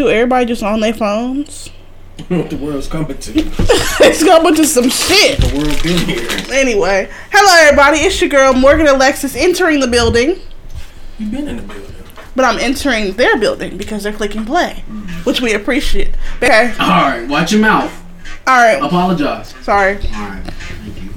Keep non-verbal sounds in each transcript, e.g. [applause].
too. Everybody just on their phones. [laughs] what the world's coming to. [laughs] it's going to some shit. The world been here. Anyway, hello everybody. It's your girl Morgan Alexis entering the building, You've been in the building. but I'm entering their building because they're clicking play, which we appreciate. Okay. All right, watch your mouth. All right. Apologize. Sorry. All right.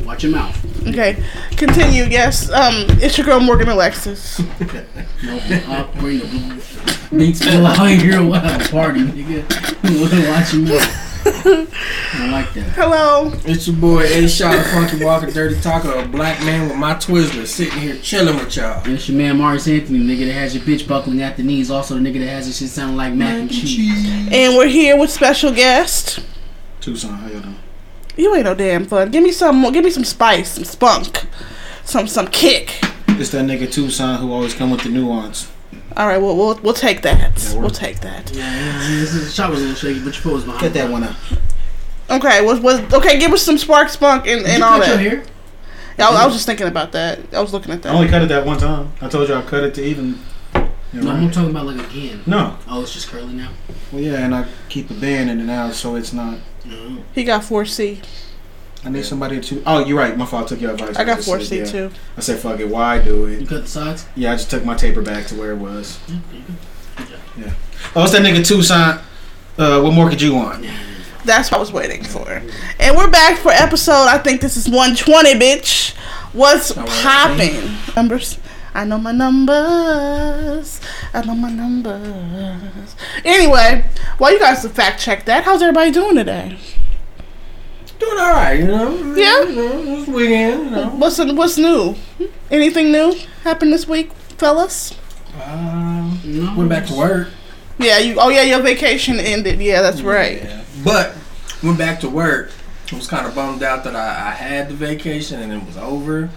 Watch your mouth. Okay. Continue. Yes. Um. It's your girl Morgan Alexis. No, I'll bring the beats still out here. What a party, nigga. [laughs] Watch your mouth. [laughs] I like that. Hello. It's your boy A Shot, a funky walker, dirty Taco, a black man with my Twizzler, sitting here chilling with y'all. And it's your man Maurice Anthony, nigga that has your bitch buckling at the knees. Also, the nigga that has your shit sounding like mac and cheese. And we're here with special guest. Tucson, how y'all doing? You ain't no damn fun. Give me some more. Give me some spice, some spunk, some some kick. It's that nigga Tucson who always come with the nuance. All right. Well, we'll we'll take that. Yeah, we're- we'll take that. Yeah, yeah, yeah, this is, the shot was a little shaky, but your foot was behind. Get that one up. Okay. Was was okay? Give us some spark, spunk, and, Did and you all cut that. your hair? Yeah, I, was- I was just thinking about that. I was looking at that. I only cut it that one time. I told you I cut it to even. Yeah, No, I'm right. talking about like again. No. Oh, it's just curly now. Well, yeah, and I keep a band in and out, so it's not. No. He got four C. I need somebody to. Oh, you're right. My fault. I took your advice. I got just four said, C yeah. too. I said, fuck it. Why do it?" You cut the sides? Yeah, I just took my taper back to where it was. Yeah, you. Oh, it's that nigga Tucson. Uh, what more could you want? That's what I was waiting for. And we're back for episode. I think this is 120, bitch. What's popping? Numbers. I know my numbers. I know my numbers. Anyway, while you guys fact check that, how's everybody doing today? Doing all right, you know. Yeah? You know, it's weekend, you know. What's what's new? Anything new happened this week, fellas? Um, No. went back to work. Yeah, you. Oh yeah, your vacation ended. Yeah, that's right. Yeah. But went back to work. I was kind of bummed out that I, I had the vacation and it was over.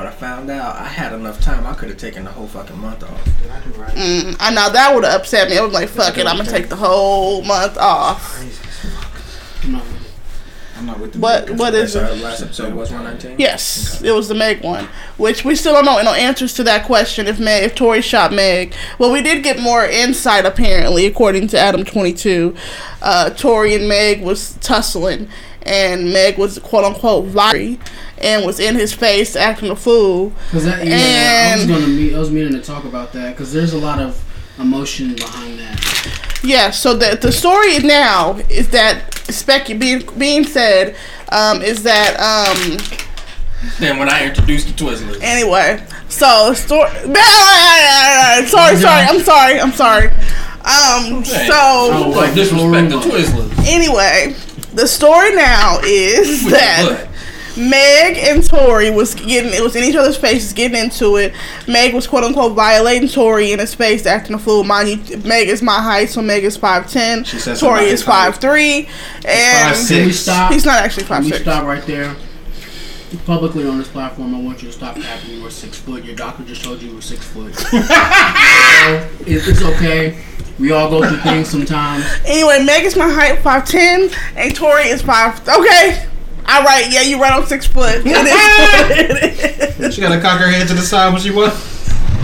But I found out I had enough time. I could have taken the whole fucking month off. I? Mm, I know that would have upset me. I was like, fuck it, I'm gonna take the whole month off. No. I'm not with the. What what is it? last episode was 119? Yes, it was the Meg one, which we still don't know no answers to that question. If Meg, if Tory shot Meg, well, we did get more insight apparently, according to Adam Twenty Two. Uh, Tory and Meg was tussling, and Meg was quote unquote violent and was in his face acting a fool. Cause that, yeah, I was And- gonna meet. I was meaning to talk about that because there's a lot of emotion behind that. Yeah, so the the story now is that spec being being said um, is that um, Then when I introduced the Twizzlers. Anyway, so story. [laughs] Sorry, sorry. I'm sorry. I'm sorry. Um. So Oh, Don't disrespect the Twizzlers. anyway, the story now is With that your. Meg and Tory was getting it was in each other's faces, getting into it. Meg was quote unquote violating Tory in his face, acting a fool. Mind you, Meg is my height, so Meg is five ten. Tory is five three, and 5'6". Can we stop? he's not actually five six. stop right there? Publicly on this platform, I want you to stop capping. You were six foot. Your doctor just told you you were six foot. [laughs] It- it's okay. We all go through things sometimes. Anyway, Meg is my height, five ten, and Tory is five. Okay, all right, yeah, you right on six foot. It is what it is. She gotta cock her head to the side when she what?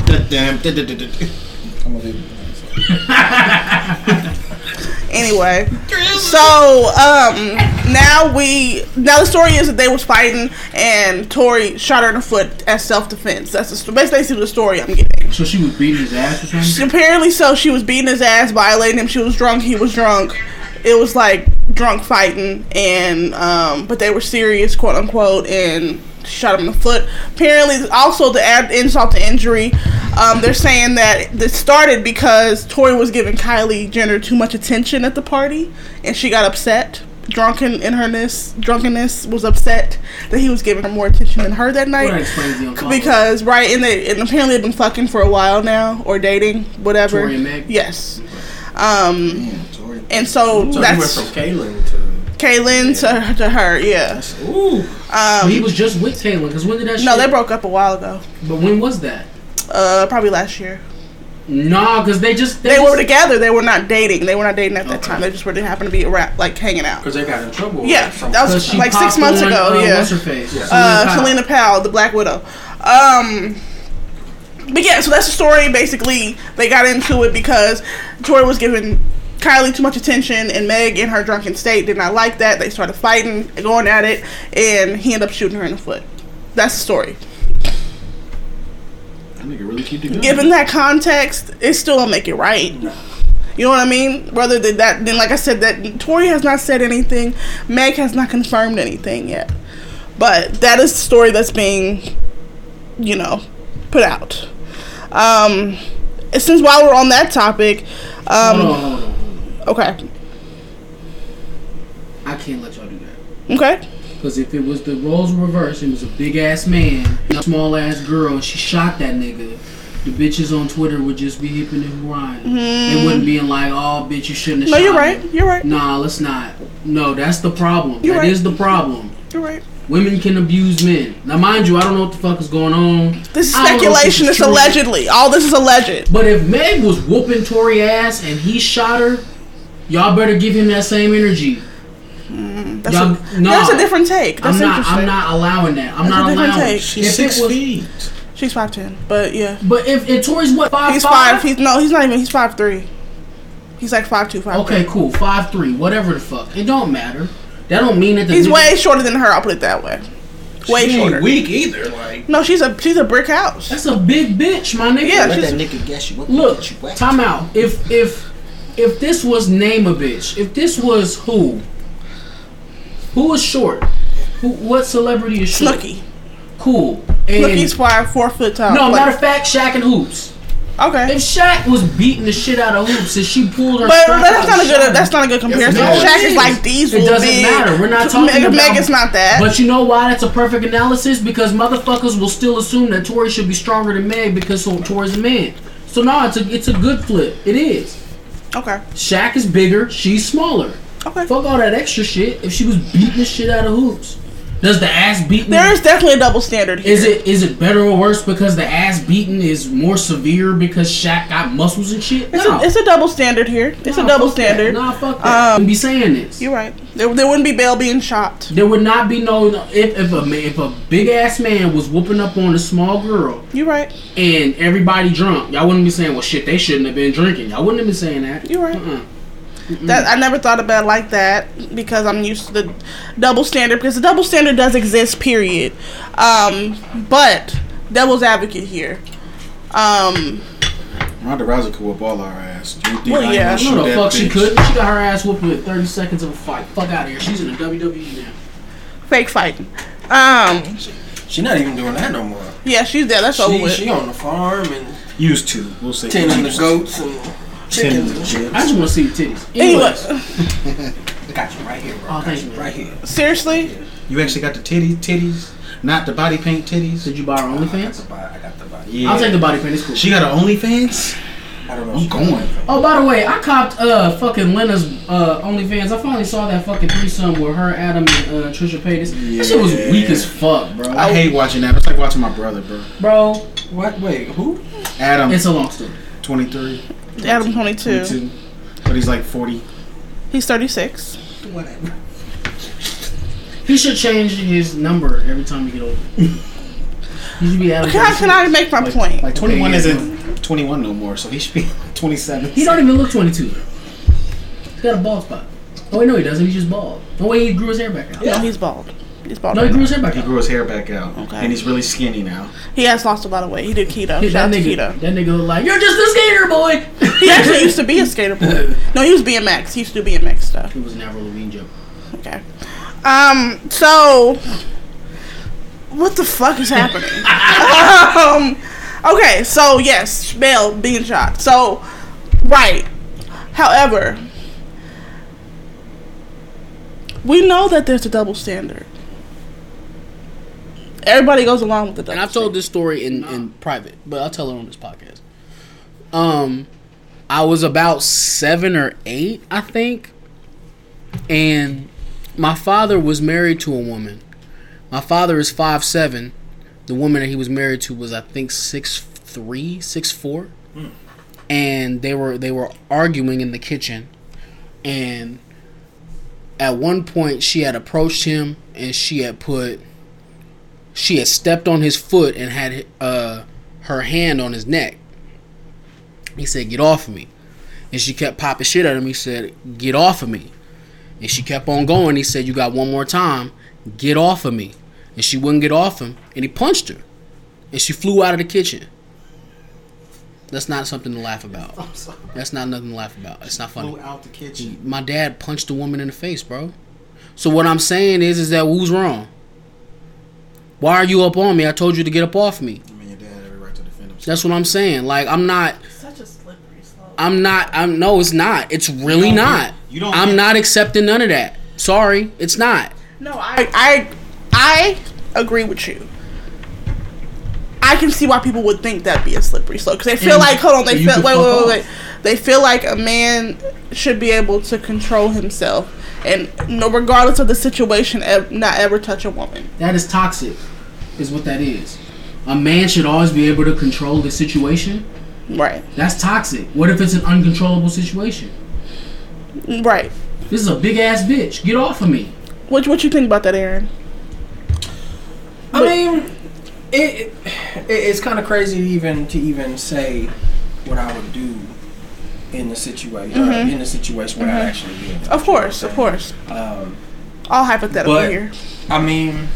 That damn. I'm gonna leave. Anyway, so um, now we now the story is that they was fighting and Tory shot her in the foot as self defense. That's the, basically the story I'm getting. So she was beating his ass or something. Apparently, so she was beating his ass, violating him. She was drunk. He was drunk. It was like drunk fighting, and um, but they were serious, quote unquote, and shot him in the foot. Apparently, also to add insult to injury, um, they're saying that this started because Tory was giving Kylie Jenner too much attention at the party, and she got upset. Drunken in herness, drunkenness was upset that he was giving her more attention than her that night Well, that explains the unfollow. because right and they and apparently they've been fucking for a while now or dating whatever Tory and Meg? yes um Damn, Tory. and so, So that's he went from Kaylin to. Kaylin to, to her yeah Ooh. But he um was just with Taylor because when did that? no shit- they broke up a while ago But when was that? uh probably last year No, because they just they just, were together they were not dating they were not dating at that Okay. time they just were they happened to be around like hanging out Because they got in trouble. yeah something. that 'cause was like six months on, ago uh, yeah What's her face? Yeah. uh, Powell. Celina Powell, the Black Widow. Um, but yeah, so that's the story. Basically, they got into it because Tory was giving Kylie too much attention, and Meg in her drunken state did not like that. They started fighting, going at it, and he ended up shooting her in the foot. That's the story. Nigga really keep it. Given that context, it still don't make it right. You know what I mean? Rather than that, then like I said, that Tory has not said anything. Meg has not confirmed anything yet. But that is the story that's being, you know, put out. Um, since while we're on that topic, hold on, um, hold on, hold on. okay, I can't let y'all do that. okay, Because if it was the roles reversed, it was a big ass man, a small ass girl, and she shot that nigga. The bitches on Twitter would just be hipping and hooring. They mm-hmm. wouldn't be in like, oh, bitch, you shouldn't have no, shot you're me." right, you're right, Nah, let's not. No, that's the problem. You're That is right. the problem. you're right. Women can abuse men. Now, mind you, I don't know what the fuck is going on. This is I don't know if speculation. is It's allegedly. All this is alleged. But if Meg was whooping Tory ass and he shot her, y'all better give him that same energy. That's, Y'all- a, no. that's a different take. That's I'm not. interesting. I'm not allowing that. I'm That's a not different allowing. take. She's If six was- feet. She's five ten, but yeah, But if, if Tory's what five he's five. He's no, he's not even. He's five three. He's like five two, five. okay, three. cool. Five three, whatever the fuck. It don't matter. That don't mean that the He's way shorter than her. I'll put it that way. Way she ain't shorter. weak either. Like No, she's a she's a brick house. That's a big bitch, my nigga. Yeah, Let she's- that nigga guess you. What Look, you time out. If if if this was name a bitch, if this was who, who is short? Who? What celebrity is short? Snooki. Cool. And five four foot tall. no, matter of fact, Shaq and Hoopz. okay. If Shaq was beating the shit out of Hoopz and she pulled her, But that's not a good. That's not a good comparison. No, Shaq is is. like diesel. It doesn't big. matter. We're not talking Meg, about. Megan's not that. But you know why that's a perfect analysis? Because motherfuckers will still assume that Tory should be stronger than Meg because so- Tory's a man. So no, it's a it's a good flip. It is. okay. Shaq is bigger, she's smaller. Okay. Fuck all that extra shit. If she was beating the shit out of Hoopz, does the ass beating? There is definitely a double standard here. is it is it better or worse because the ass beating is more severe because Shaq got muscles and shit? It's, no. a, it's a double standard here. It's Nah, a double fuck that. standard. Nah, fuck that. Um, Um, be saying this. You're right. There, there wouldn't be bail being shot. There would not be no if if a if a big ass man was whooping up on a small girl You're right. and everybody drunk, y'all wouldn't be saying, "Well, shit, they shouldn't have been drinking." Y'all wouldn't have been saying that. You're right. Uh-uh. That I never thought about it like that because I'm used to the double standard because the double standard does exist. Period. Um, but devil's advocate here. Um, Ronda Rousey could whoop all our ass. Do you think Well, I yeah. No, the that fuck she couldn't. She got her ass whooped with 30 seconds of a fight. Fuck out of here. She's in the WWE now. fake fighting. Um, she not even doing that no more. yeah, she's there. That's over She, with. she on the farm and Used to. We'll say. tending the goats and chickens and shit. I just want to see the titties. Anyway, Anyways, Got you right here, bro. Oh, Got thank you you. right here. seriously, to. You actually got the titties, titties, not the body paint titties. did you buy her I got the OnlyFans? I got the body. Yeah. I'll take the body paint. It's cool. She got an OnlyFans. I don't know. I'm if she got going. Oh, by the way, I copped uh fucking Lena's uh OnlyFans. I finally saw that fucking threesome with her, Adam, and uh, Trisha Paytas. Yeah. That shit was weak as fuck, bro. I hate watching that. It's like watching my brother, bro. bro, What? Wait, who? Adam, it's a long story. 23, Adam 22. 22, but he's like 40. He's 36. Whatever. He should change his number every time you get older. [laughs] He should be Adam. Can I, can I make my Like, point? like 21 Okay, isn't 21 no more, so he should be [laughs] 27. He don't even look 22. He's got a bald spot. Oh wait, no, he doesn't. He's just bald. Oh, no way, he grew his hair back out. No, he's bald. He's bald. No, he right grew now. his hair back He out. grew his hair back out, Okay. and he's really skinny now. He has lost a lot of weight. He did keto. That Shout to nigga, keto. that nigga look like you're just a skater boy. He actually used to be a [laughs] skater boy. No, he was BMX. He used to do BMX stuff. He was an Avril Lavigne joke. Okay. Um. So, what the fuck is happening? [laughs] um. Okay. So yes, bail being shot. So, right. However, we know that there's a double standard. Everybody goes along with the. And I've told this story in, in private, but I'll tell it on this podcast. Um, I was about seven or eight, I think, and my father was married to a woman. My father is five seven. The woman that he was married to was, I think, six three, six four, and they were they were arguing in the kitchen, and at one point she had approached him and she had put she had stepped on his foot and had uh, her hand on his neck. He said, "Get off of me." And she kept popping shit at him. He said, "Get off of me." And she kept on going. He said, "You got one more time. Get off of me." And she wouldn't get off him. And he punched her. And she flew out of the kitchen. That's not something to laugh about. [laughs] That's not nothing to laugh about. It's not funny. Flew out the kitchen. My dad punched a woman in the face, bro. So what I'm saying is, is that who's wrong? Why are you up on me? I told you to get up off me. I mean, your dad had every right to defend himself. That's what I'm saying. Like I'm not. Such a slippery slope. I'm not. I'm no. It's not. It's really don't get- you don't I'm get- not accepting none of that. Sorry, it's not. No, I, I, I agree with you. I can see why people would think that'd be a slippery slope because they feel And like, hold on, they feel can wait, wait, wait, wait. They feel like a man should be able to control himself and no, regardless of the situation, ev- not ever touch a woman. That is toxic. Is what that is. A man should always be able to control the situation. Right, That's toxic. What if it's an uncontrollable situation? right. This is a big ass bitch. Get off of me. What what you think about that, Aaron? I mean, it, it it's kind of crazy to even to even say what I would do in the situation uh, in the situation without actually being. Of course, of course. Um, All hypothetical But- here. I mean,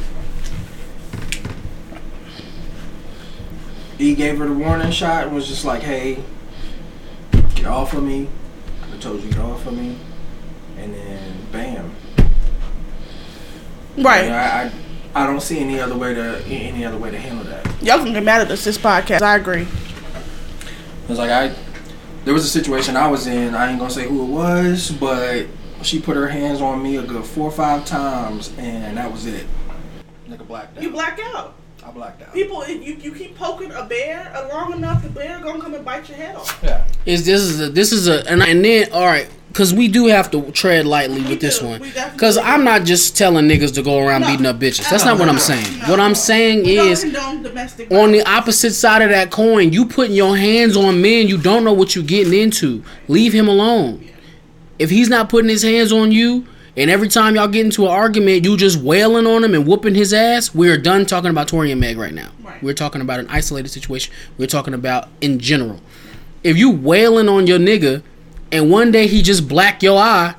he gave her the warning shot and was just like, "Hey, get off of me." I told you to get off of me, and then bam. Right. I, I I don't see any other way to any other way to handle that. Y'all can get mad at us this podcast. I agree. It's like I, there was a situation I was in. I ain't gonna say who it was, but she put her hands on me a good four or five times, and that was it. Nigga blacked out. You black out. I blacked out. People, you, you keep poking a bear long enough, the bear gonna come and bite your head off. Yeah. is this is a this is a and, and then all right because we do have to tread lightly with this one. Because i'm not just telling niggas to go around No. beating up bitches. That's No, not what i'm saying. No, what i'm saying is on the opposite side of that coin you putting your hands on men you don't know what you're getting into. Leave him alone. If he's not putting his hands on you and every time y'all get into an argument you just wailing on him and whooping his ass we're done talking about tory and meg right now. Right. we're talking about an isolated situation. We're talking about in general. If you wailing on your nigga and one day he just black your eye,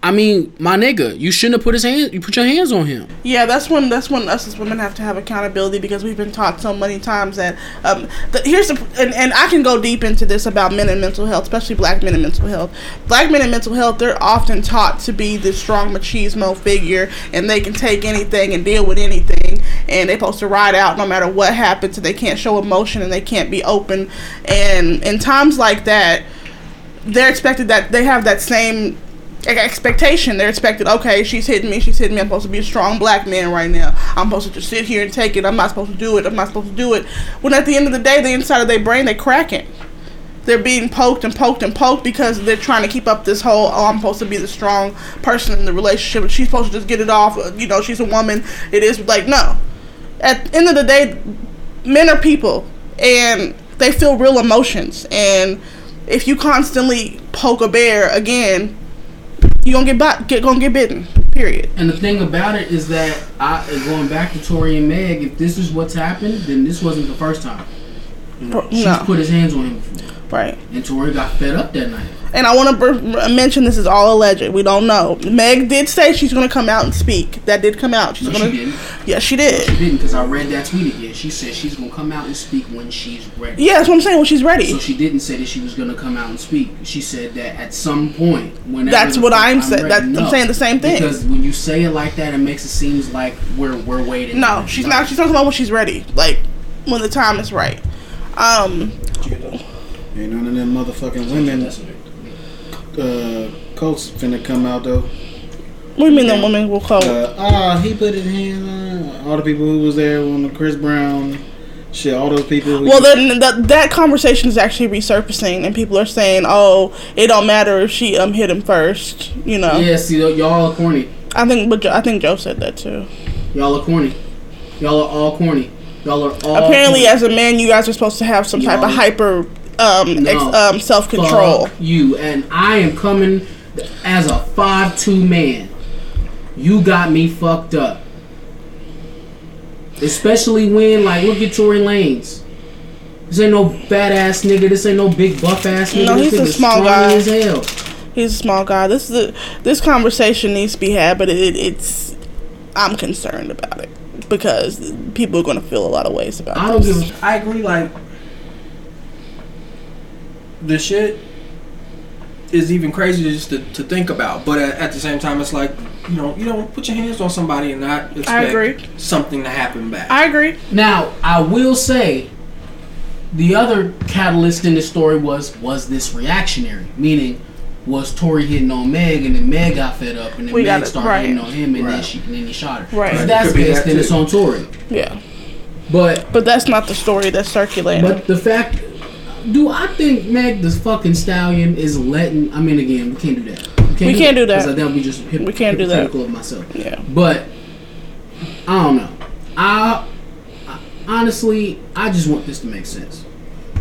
I mean, my nigga, you shouldn't have put his hand. You put your hands on him. Yeah, that's when that's when us as women have to have accountability because we've been taught so many times that um, the, here's the and, and I can go deep into this about men and mental health, especially black men and mental health. Black men and mental health, they're often taught to be this strong machismo figure, and they can take anything and deal with anything, and they're supposed to ride out no matter what happens, and they can't show emotion and they can't be open, and in times like that, they're expected that they have that same expectation. They're expected, okay, she's hitting me, she's hitting me. I'm supposed to be a strong black man right now. I'm supposed to just sit here and take it. I'm not supposed to do it. I'm not supposed to do it. When at the end of the day, the inside of their brain, they're cracking. They're being poked and poked and poked because they're trying to keep up this whole, oh, I'm supposed to be the strong person in the relationship. She's supposed to just get it off. Uh, you know, she's a woman. It is like, no. At the end of the day, men are people and they feel real emotions. And if you constantly poke a bear again, you gonna get bit, get gonna get bitten. Period. And the thing about it is that I going back to Tory and Meg. If this is what's happened, then this wasn't the first time. She's No, put his hands on him before, right. and Tory got fed up that night. And I want to br- mention this is all alleged. We don't know. Meg did say she's gonna come out and speak. That did come out. She's No, gonna. she didn't. Yeah, she She did. didn't because I read that tweet again. She said she's gonna come out and speak when she's ready. Yeah, that's what I'm saying. When she's ready. So she didn't say that she was gonna come out and speak. She said that at some point, whenever That's what fuck I'm saying. ready. That- I'm saying the same thing. Because when you say it like that, it makes it seems like we're we're waiting. no, she's not. She's not about when she's ready. Like when the time is right. Um. Ain't none of them motherfucking women uh, coats finna come out though. What do you mean the woman will call? Uh, ah, he put his hands on all the people who was there on the Chris Brown shit. All those people. Well, then that that conversation is actually resurfacing, and people are saying, "Oh, it don't matter if she um hit him first. You know, Yeah, see, y'all are corny. I think, but I think Joe said that too. Y'all are corny. Y'all are all corny. Y'all are all. Apparently, corny. as a man, you guys are supposed to have some type of hyper um ex, No. um self control. You and I am coming as a five two man. You got me fucked up. Especially when, like, look at Tory Lanez. This ain't no fat ass nigga. This ain't no big buff ass nigga. No, this he's a small guy. as hell. He's a small guy. This this conversation needs to be had, but it, it's I'm concerned about it because people are going to feel a lot of ways about I don't this. give. a- I agree. Like the shit is even crazier just to, to think about. But at, at the same time, it's like you know you don't put your hands on somebody and not expect agree. something to happen back. I agree. Now, I will say, the other catalyst in this story was was this reactionary, meaning was Tory hitting on Meg, and then Meg got fed up, and then We Meg started right. hitting on him, and then she and then he shot her. Right. If that's Could be the case, that then too. it's on Tory. Yeah, But but that's not the story that's circulating. but the fact, do I think Meg the fucking stallion is letting? I mean, again, we can't do that. We can't do that. because That would be just hip, We can't do that. hypocritical of myself. yeah, But I don't know. I, I honestly, I just want this to make sense.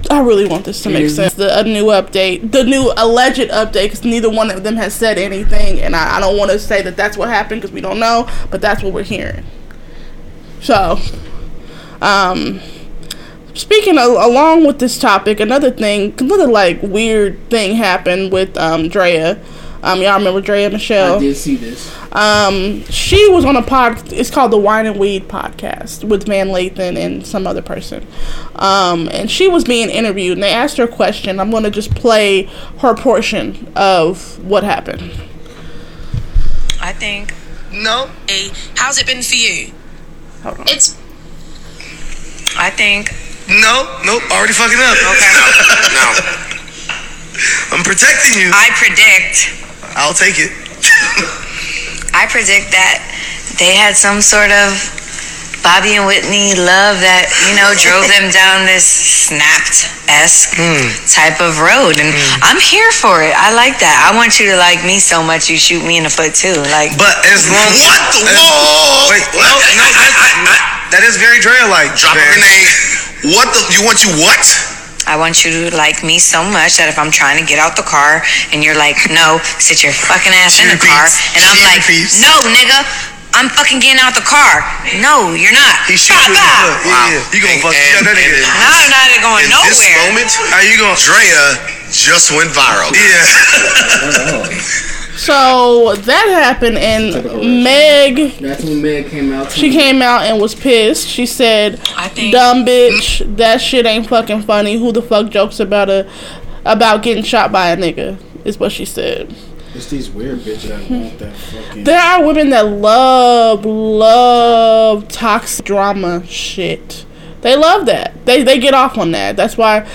I really want this to make sense. The a new update, the new alleged update, because neither one of them has said anything, and I, I don't want to say that that's what happened because we don't know, but that's what we're hearing. So, um, speaking of, along with this topic, another thing, another like weird thing happened with um Drea. Um, y'all remember Drea Michelle? I did see this. Um, she was on a pod. It's called the Wine and Weed podcast with Van Lathan and some other person. Um, and she was being interviewed, and they asked her a question. I'm going to just play her portion of what happened. I think. No. Hey, how's it been for you? Hold on. It's. I think. No. Nope. Already fucking up. Okay. [laughs] no. I'm protecting you. I predict. I'll take it. I predict that they had some sort of Bobby and Whitney love that you know drove them [laughs] down this snapped esque hmm. type of road, and hmm. I'm here for it. I like that. I want you to like me so much you shoot me in the foot too. Like But as long what the whoa, wait, no, no, that's, that is very Drea like. Drop a grenade. [laughs] What the? You want you what? I want you to like me so much that if I'm trying to get out the car and you're like, no, sit your fucking ass She in the car, repeats. and I'm like, repeats. no, nigga, I'm fucking getting out the car. No, you're not. He shoots you in the Bah, foot. bah. Yeah, yeah. You gonna fuck And- yeah, that nigga. and- No, I'm not going In nowhere. this moment, How you gonna? Drea just went viral. Yeah. [laughs] So that happened, and Meg, That's when Meg came out. she came out and was pissed. She said, I think "Dumb bitch, that shit ain't fucking funny. Who the fuck jokes about a about getting shot by a nigga?" Is what she said. It's these weird bitches that want that fucking. There are women that love, love toxic drama shit. They love that. They they get off on that. That's why.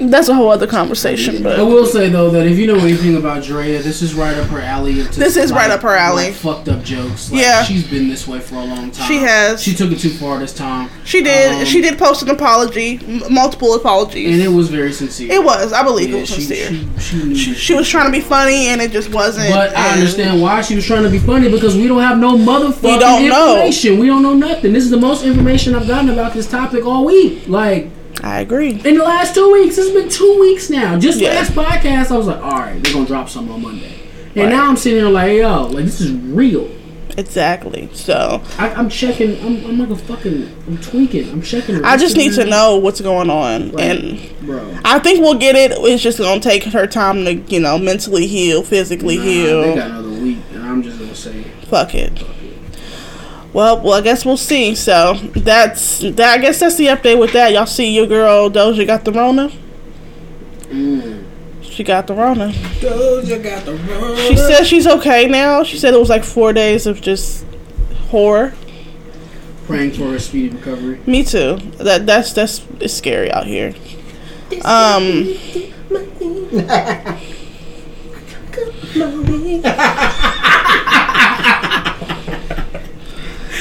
That's a whole other conversation. But I will say though that if you know anything about Drea, this is right up her alley. This is right up her alley. like, fucked up jokes. Like, Yeah. she's been this way for a long time. She has. She took it too far this time. she did. Um, she did post an apology, m- multiple apologies. and it was very sincere. it was. I believe it was she, sincere. she, she knew. She, was trying to be funny, and it just wasn't. But I understand why she was trying to be funny because we don't have no motherfucking We don't know. information. We don't know nothing. This is the most information I've gotten about this topic all week. Like I agree. in the last two weeks, it's been two weeks now. Just Yeah. last podcast, I was like, all right, they're gonna drop something on Monday. And Right. now I'm sitting here like, yo, like this is real. Exactly. So I, I'm checking. I'm, I'm like a fucking. I'm tweaking. I'm checking. I just need to know what's going on, and bro. I think we'll get it. It's just gonna take her time to, you know, mentally heal, physically Nah, heal. They got another week, and I'm just gonna say, Fuck it. Well, well, I guess we'll see. So that's that. I guess that's the update with that. Y'all see your girl Doja got the Rona. mm, She got the Rona. Doja got the run. She said she's okay now. She said it was like four days of just horror. praying for a speedy recovery. Me too. That that's that's it's scary out here. Um. [laughs] [laughs]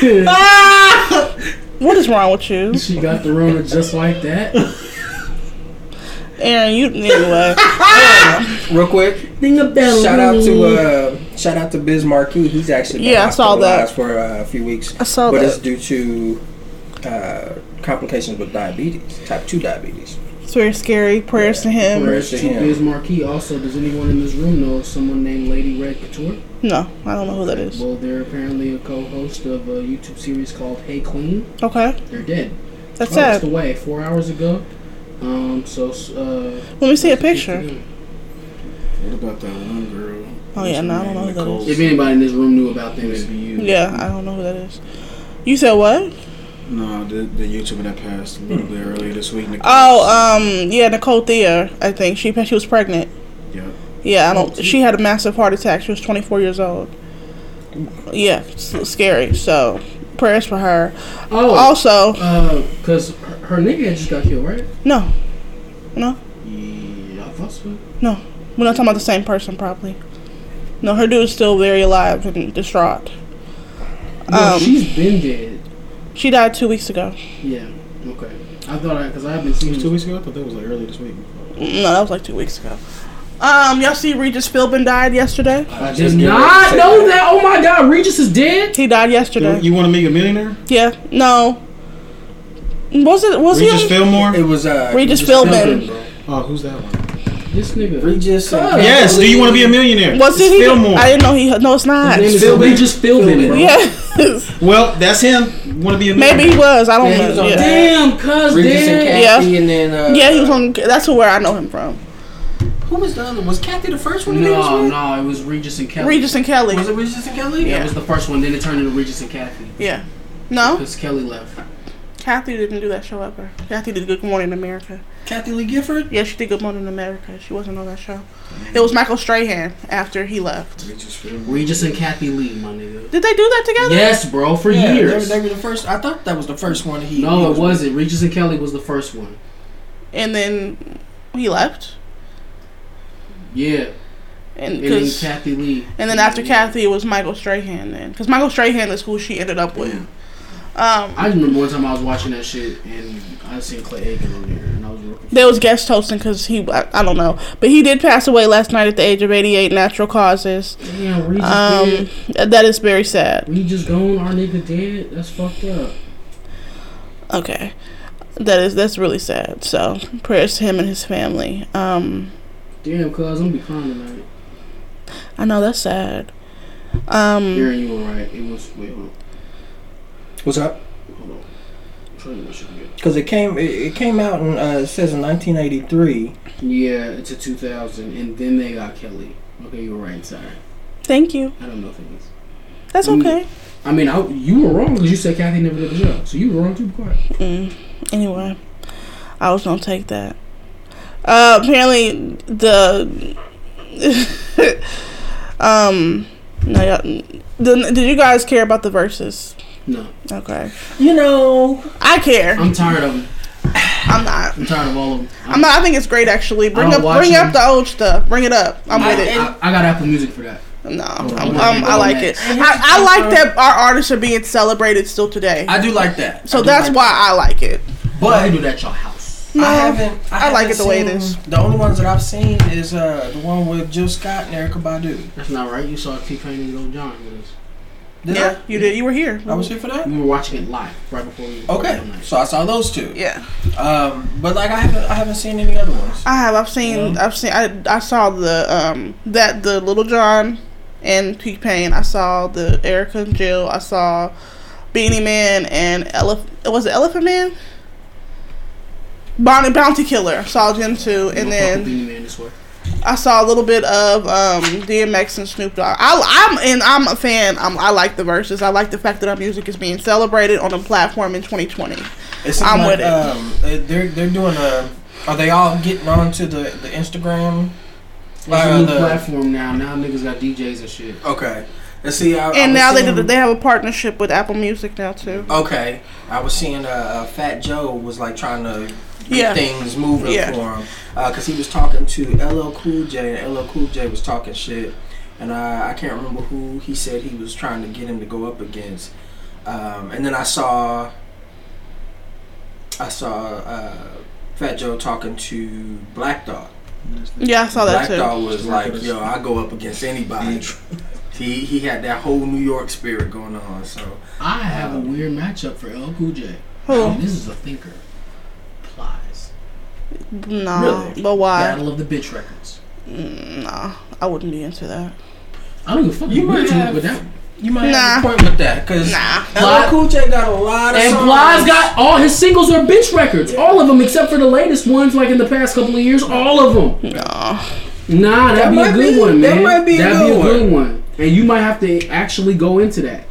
[laughs] What is wrong with you, She got the Rona just like that. Aaron? You anyway? [laughs] Real quick, Ding a bell. shout out to uh, shout out to Biz Markie. He's actually been Yeah, I saw that. hospitalized for uh, a few weeks. I saw but that. it's due to uh, complications with diabetes, type two diabetes. It's very scary. Prayers to him. Prayers to to him. Biz Markie. Also, does anyone in this room know someone named Lady Red Couture? No, I don't know who that is. Well, they're apparently a co-host of a YouTube series called Hey Queen. Okay, They're dead. that's Passed sad. away four hours ago. Um. So. Uh. Let me see a picture. What about that one girl? Oh, yeah, What's her no, I don't know who that Nicole? is. If anybody in this room knew about them, it'd be you. Yeah, I don't know who that is. You said what? No, the, the YouTuber that passed a little bit earlier this week. Nicole. Oh, um, yeah, Nicole Thea. I think she she was pregnant. Yep. Yeah, I don't. She had a massive heart attack. She was 24 years old. Yeah, it's scary. So prayers for her. Oh. Also, Uh. Cause her, her nigga just got killed, right? no, no, Yeah. I thought so. no. We're not talking about the same person, probably. No, her dude's still very alive and distraught. No, Um, she's been dead. She died two weeks ago. Yeah. Okay. I thought I because I haven't seen Two weeks ago? I thought that was like earlier this week. No, that was like two weeks ago. Um, y'all see Regis Philbin died yesterday. I just did not ready to say know that. that. Oh my God, Regis is dead. He died yesterday. You want to make a millionaire? yeah, no. Was it? Was Regis he? Fillmore? It was uh Regis Regis Philbin. bro. Oh, who's that one? This nigga. Regis. and Yes. Do you want to be a millionaire? Was It's it? He, Fillmore. I didn't know he. No, it's not. His name is Philbin. Regis Philbin. Yes. well, that's him. Want to be a millionaire? Maybe he was. I don't Yeah, know. on Yeah. Damn, cuz Regis and damn. Yeah. And then uh, yeah, he was on. That's where I know him from. Who was the other? One? Was Kathie the first one? that he was No, with? no, it was Regis and Kelly. Regis and Kelly. Was it Regis and Kelly? That was the first one. Then it turned into Regis and Kathie Yeah. No, because Kelly left. Kathie didn't do that show ever. Kathie did Good Morning America. Kathie Lee Gifford. Yeah, she did Good Morning America. She wasn't on that show. It was Michael Strahan after he left. Regis Regis and Kathie Lee, my nigga. Did they do that together? Yes, bro, for Yeah, years. They, they were the first. I thought that was the first one. He he no, was it wasn't. Regis and Kelly was the first one. And then he left. Yeah, And and then 'cause- Kathie Lee. And then after Kathie, it was Michael Strahan then. Because Michael Strahan is who she ended up with. Um, I remember one time I was watching that shit and I seen Clay Aiken on there and I was confused. was guest hosting because he, I, I don't know. But he did pass away last night at the age of 88, natural causes. Damn, Regis Um, dead. that is very sad. Regis gone, our nigga dead. That's fucked up. Okay. That is, that's really sad. So, prayers to him and his family. Um, Damn, cuz I'm be crying tonight. I know that's sad. Um, Hearing you were right. It was. Wait, hold I up? Because it came. It, it came out and Uh, it says in 1983. Yeah, it's a 2000, and then they got Kelly. Okay, you were right. Sorry, thank you. I don't know things. That's Mm. okay. I mean, I, you were wrong because you said Kathie never did the show, so you were wrong too. Be quiet. Mm. Anyway, I was gonna take that. Uh, apparently, the [laughs] um, no, y'all- the, did you guys care about the Verzuz? No, Okay, You know. I care. I'm tired of them. I'm not. I'm tired of all of them. I'm not. I think it's great actually. Bring up, watch bring up the old stuff. Bring it up. I'm with it. I, I got Apple Music for that. No, I'm, I'm I'm, I like it. I, I like that our artists are being celebrated still today. I do like that. So that's like why I like it. But I do that at your house? No, I haven't. I, I like haven't it the way it seen- is. The only ones that I've seen is uh the one with Jill Scott and Erykah Badu. That's not right. You saw T Pain and Lil Jon with us. Did yeah, you did. You were here. I? I was here for that. We were watching it live right before we. Okay, so I saw those two. Yeah, Um, but like I haven't. I haven't seen any other ones. I have. I've seen. Yeah. I've seen. I, I saw the um that the Little John and T Pain. I saw the Erykah and Jill. I saw Beenie Man and Elephant. Was it Elephant Man? Bonnie Bounty Killer. I saw them too, and then Beenie Man this way. I saw a little bit of um, DMX and Snoop Dogg. I, I'm and I'm a fan. I'm, I like the Verzuz. I like the fact that our music is being celebrated on a platform in 2020. It seems I'm like, with it. Um, they- they're they're doing a. Are they all getting onto the the Instagram? It's a new the- platform now. Now niggas got DJs and shit. Okay. Let's see. I, I And was now they seeing- did, they have a partnership with Apple Music now too. Okay, I was seeing uh, uh, Fat Joe was like trying to get Yeah. things moving Yeah. for him because he was talking to LL Cool J and LL Cool J was talking shit, and uh, I can't remember who he said he was trying to get him to go up against. Um, and then I saw, I saw uh, Fat Joe talking to Black Thought. Yeah, I saw that Black too. Dog was like, "Yo, I go up against anybody." [laughs] he he had that whole New York spirit going on. So I have a weird matchup for L Cool J. Who? This is a thinker. Plies. No, Really? but why? Battle of the Bitch Records. Mm, Nah, I wouldn't be into that. I don't give a fuck. You You might might have- but that you might Nah. have a point with that because Nah. LL Cool J got a lot of And songs. Plies got all his singles are bitch records, all of them except for the latest ones, like in the past couple of years, all of them. No. Nah, that'd That be a good be- one, that man. might be a that'd good be a good one. and you might have to actually go into that.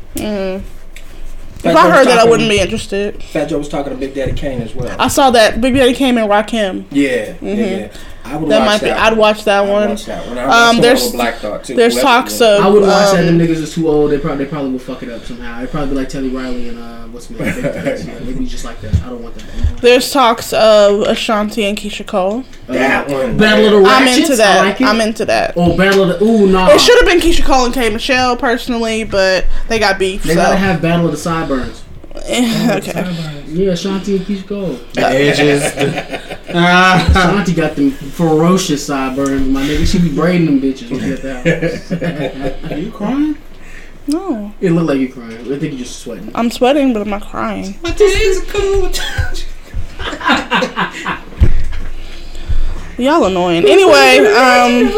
If I heard that, I wouldn't be interested. Fat Joe was talking to Big Daddy Kane as well. I saw that Big Daddy Kane and rock him. yeah, yeah, mm-hmm. yeah. I would That watch might be. that. I'd watch that I'd one. watch that one. Um, watched the one there's- Black Thought too. There's talks of. I wouldn't watch that. um, Them niggas is too old. They probably they probably will fuck it up somehow. It'd probably be like Teddy Riley and uh, what's his name? Yeah, maybe just like that. I don't want that. There's talks of Ashanti and Keyshia Cole. that one. Battle of the I'm into that. I like it. I'm into that. Oh, Battle of the Ooh, nah. It should have been Keyshia Cole and K Michelle personally, but they got beef. They so gotta have Battle of the Sideburns. [laughs] okay. Yeah, Shanti and Keyshia Cole. The edges. [laughs] Shanti got them ferocious sideburns, my nigga. She be braiding them bitches when she at the house. Are you crying? No, It look like you crying. I think you're just sweating. I'm sweating, but I'm not crying. Y'all annoying. Anyway, um,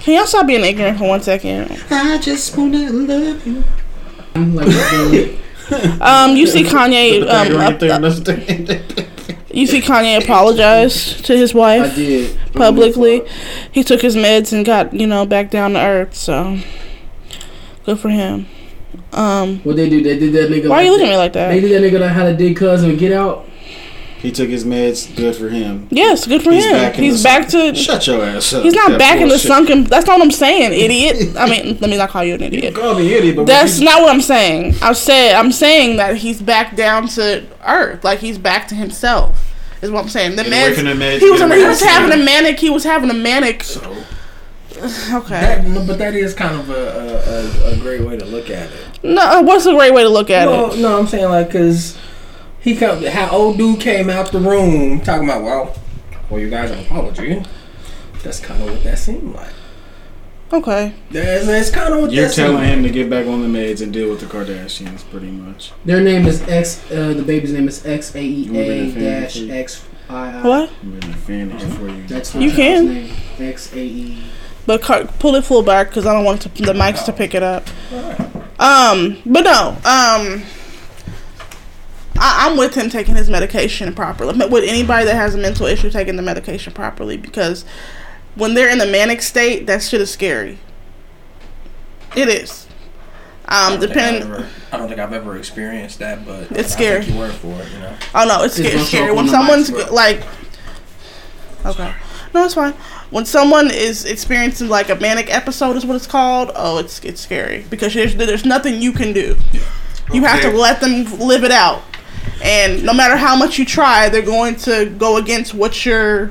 can y'all stop being ignorant for one second? I just wanna love you. I'm like, dude, Um, you see Kanye. Um, right up- up- you see Kanye apologize to his wife publicly. He took his meds and got you know back down to earth. So good for him. Um, What they do? They did that nigga. why are you looking at me like that? They did that nigga that had a dig cousin and get out. He took his meds. Good for him. Yes, good for He's him. back He's the- back to. Shut your ass up. He's not That back in the sunken. That's not what I'm saying, idiot. I mean, let me not call you an You idiot. call me idiot, but That's when not what I'm saying. I said I'm saying that he's back down to earth, like he's back to himself. Is what I'm saying. The Get meds, meds, he was get he was having a manic. He was having a manic. So, [sighs] Okay. That, but that is kind of a, a, a, a great way to look at it. No, uh, what's a great way to look at Well, it? no, I'm saying like because he come, how old dude came out the room talking about well, well, you guys an apology. That's kind of what that seemed like. Okay. That's, that's kind of what you're that seemed telling like. him to get back on the meds and deal with the Kardashians, pretty much. Their name is X. Uh, the baby's name is X A E You been A a fan dash? X I I. What? I'm really fan of you for you. That's the You can. name. X A E. But car- pull it full back because I don't want to, the mics to pick it up. Um, but no. Um, I, I'm with him taking his medication properly. With anybody that has a mental issue taking the medication properly because when they're in a manic state, that shit is scary. It is. I Um, don't think I've depending. ever- I don't think I've ever experienced that, but It's I scary. take your word for it, you know. Oh no, it's, It's sca- gonna it's show scary when someone's mics, bro. like. Okay, no, it's fine. When someone is experiencing like a manic episode, is what it's called. Oh, it's it's scary because there's there's nothing you can do. Yeah. You have to let them live it out, and no matter how much you try, they're going to go against what you're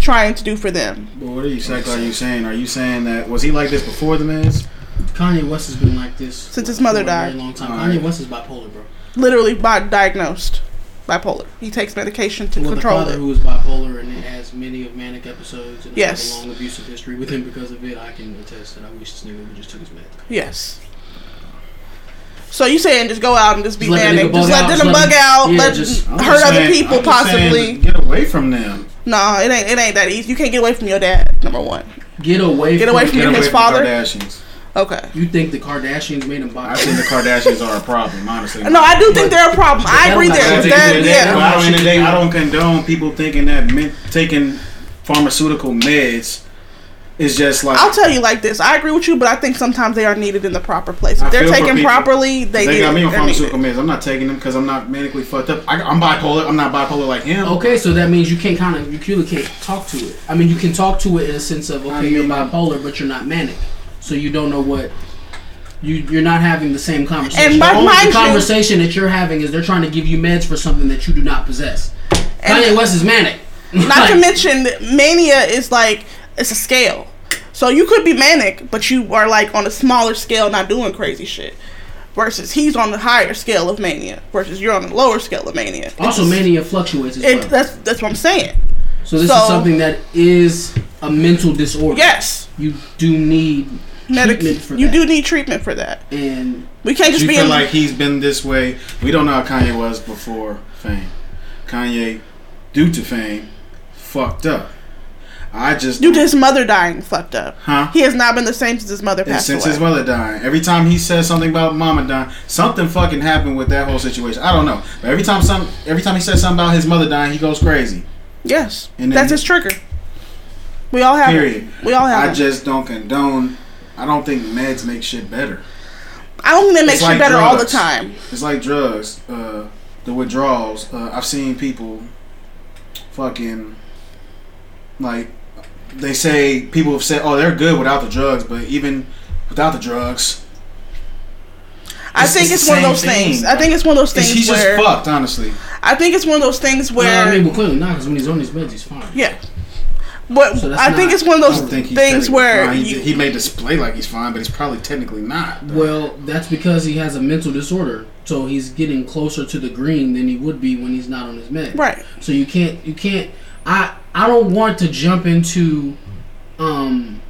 trying to do for them. But what are you exactly are you saying? Are you saying that was he like this before the meds? Kanye West has been like this Since his mother for a died. long time. Alright. Kanye West is bipolar, bro. Literally, by diagnosed bipolar. He takes medication to Well, the control father it. who is bipolar and has many of manic episodes and Yes. has a long abusive history with him because of it, I can attest that I wish this nigga would just took his meds. Yes. So you saying just go out and just be Just let manic, nigga just let them let bug out, yeah, let just- hurt just other saying- people I'm just saying, possibly. get away from them. No, it ain't. It ain't that easy. You can't get away from your dad. Number one. Get away Get from away from Get him, away his from father. Kardashians. Okay. You think the Kardashians made him buy? I think the Kardashians are a problem, honestly. No, I do think they're a problem. I agree there. got with That, yeah. But I don't, the day, I don't condone people thinking that men, taking pharmaceutical meds is just like I'll tell you like this. I agree with you, but I think sometimes they are needed in the proper place. If I they're feel taken properly, they, they need got me on they're pharmaceutical meds. I'm not taking them because I'm not medically fucked up. I, I'm bipolar. I'm not bipolar like him. Okay, so that means you can't kind of you really can't talk to it. I mean, you can talk to it in a sense of okay, I you're bipolar, but you're not manic, so you don't know what you you're not having the same conversation. And the mi- only mind you- conversation that you're having is they're trying to give you meds for something that you do not possess. Kanye West is manic. [laughs] Not to mention, that mania is like it's a scale. So you could be manic, but you are like on a smaller scale, not doing crazy shit. Versus he's on the higher scale of mania. Versus you're on the lower scale of mania. Also, It's- mania fluctuates as It, well. that's that's what I'm saying. So this so- is something that is a mental disorder. Yes, you do need medic. treatment for You that. do need treatment for that. and We can't just you be feel in like he's been this way? We don't know how Kanye was before fame. Kanye, due to fame, fucked up. I just Due to his mother dying, fucked up. Huh? He has not been the same since his mother passed since away. his mother died, every time he says something about mama dying, something fucking happened with that whole situation. I don't know, but every time some, every time he says something about his mother dying, he goes crazy. yes, And that's his trigger. We all have Period. it. We all have I it. just don't condone. I don't think meds make shit better. I don't think they make It's shit like better all the time. It's like drugs. Uh, the withdrawals. Uh, I've seen people fucking like they say people have said, "Oh, they're good without the drugs," but even without the drugs, I think it's it's, one of same those things. I think it's one of those things he's where just fucked. Honestly, I think it's one of those things where Well, I mean, well, clearly not, because when he's on his meds, he's fine. yeah. But So that's I think it's one of those don't think things technically where fine. He, you, he may display like he's fine, but he's probably technically not. Well, that's because he has a mental disorder, so he's getting closer to the green than he would be when he's not on his med. right. So you can't, you can't. I I don't want to jump into, um,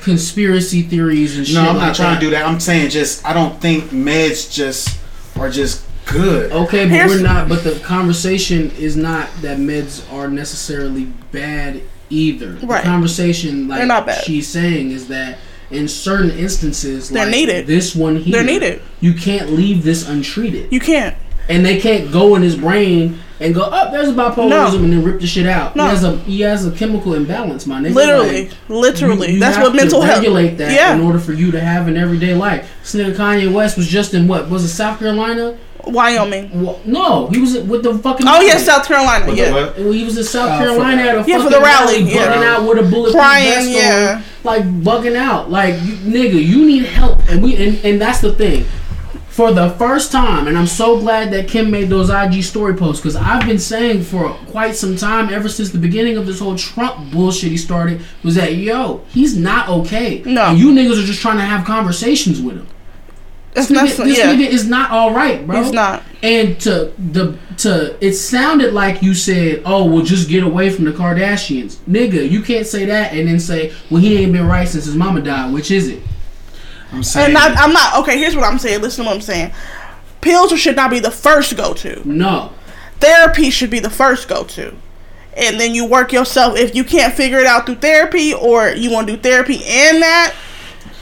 conspiracy theories and shit. No, I'm like not trying that. to do that. I'm saying just I don't think meds just are just good. Okay, but Here's- we're not. But the conversation is not that meds are necessarily bad either. Right. The conversation, like They're not bad. she's saying, is that in certain instances, They're like needed. This one here, They're needed. You can't leave this untreated, You can't. and they can't go in his brain and go, "Oh, there's a bipolarism," No. and then rip the shit out. No. He has a he has a chemical imbalance, my nigga. Literally, Like, literally. you- you That's what to mental health. regulate that Yeah. in order for you to have an everyday life. This nigga Kanye West was just in what was it South Carolina? Wyoming. Well, no, he was with the fucking. Oh yeah, South Carolina. With the yeah. what? Well, He was in South Uh, Carolina the- at a Yeah, for fucking the rally, yeah. bugging out with a bulletproof Crying, vest yeah. on, like bugging out, like you, nigga, you need help, and we and, and that's the thing. For the first time, and I'm so glad that Kim made those IG story posts because I've been saying for quite some time, ever since the beginning of this whole Trump bullshit he started, was that yo, he's not okay. No. and you niggas are just trying to have conversations with him. It's This not. nigga, this yeah. nigga is not all right, bro. He's not. And to the to it sounded like you said, "Oh, well, just get away from the Kardashians, nigga." You can't say that and then say, "Well, he ain't been right since his mama died." Which is it? I'm saying. And not, I'm not. Okay, here's what I'm saying. Listen to what I'm saying. Pills should not be the first go to. No. Therapy should be the first go to. And then you work yourself. If you can't figure it out through therapy, or you want to do therapy and that,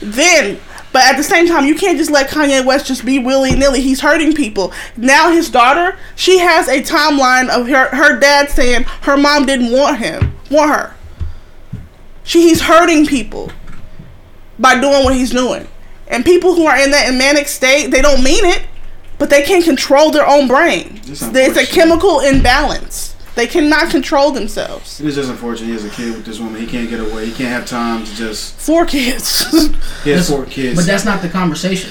then. But at the same time, you can't just let Kanye West just be willy nilly. He's hurting people. Now his daughter, she has a timeline of her her dad saying her mom didn't want him, want her. She he's hurting people by doing what he's doing. And people who are in that manic state, they don't mean it, but they can't control their own brain. It's It's a chemical imbalance. They cannot control themselves. It is just unfortunate. He has a kid with this woman. He can't get away. He can't have time to just. Four kids. [laughs] He has That's- four kids. But that's not the conversation.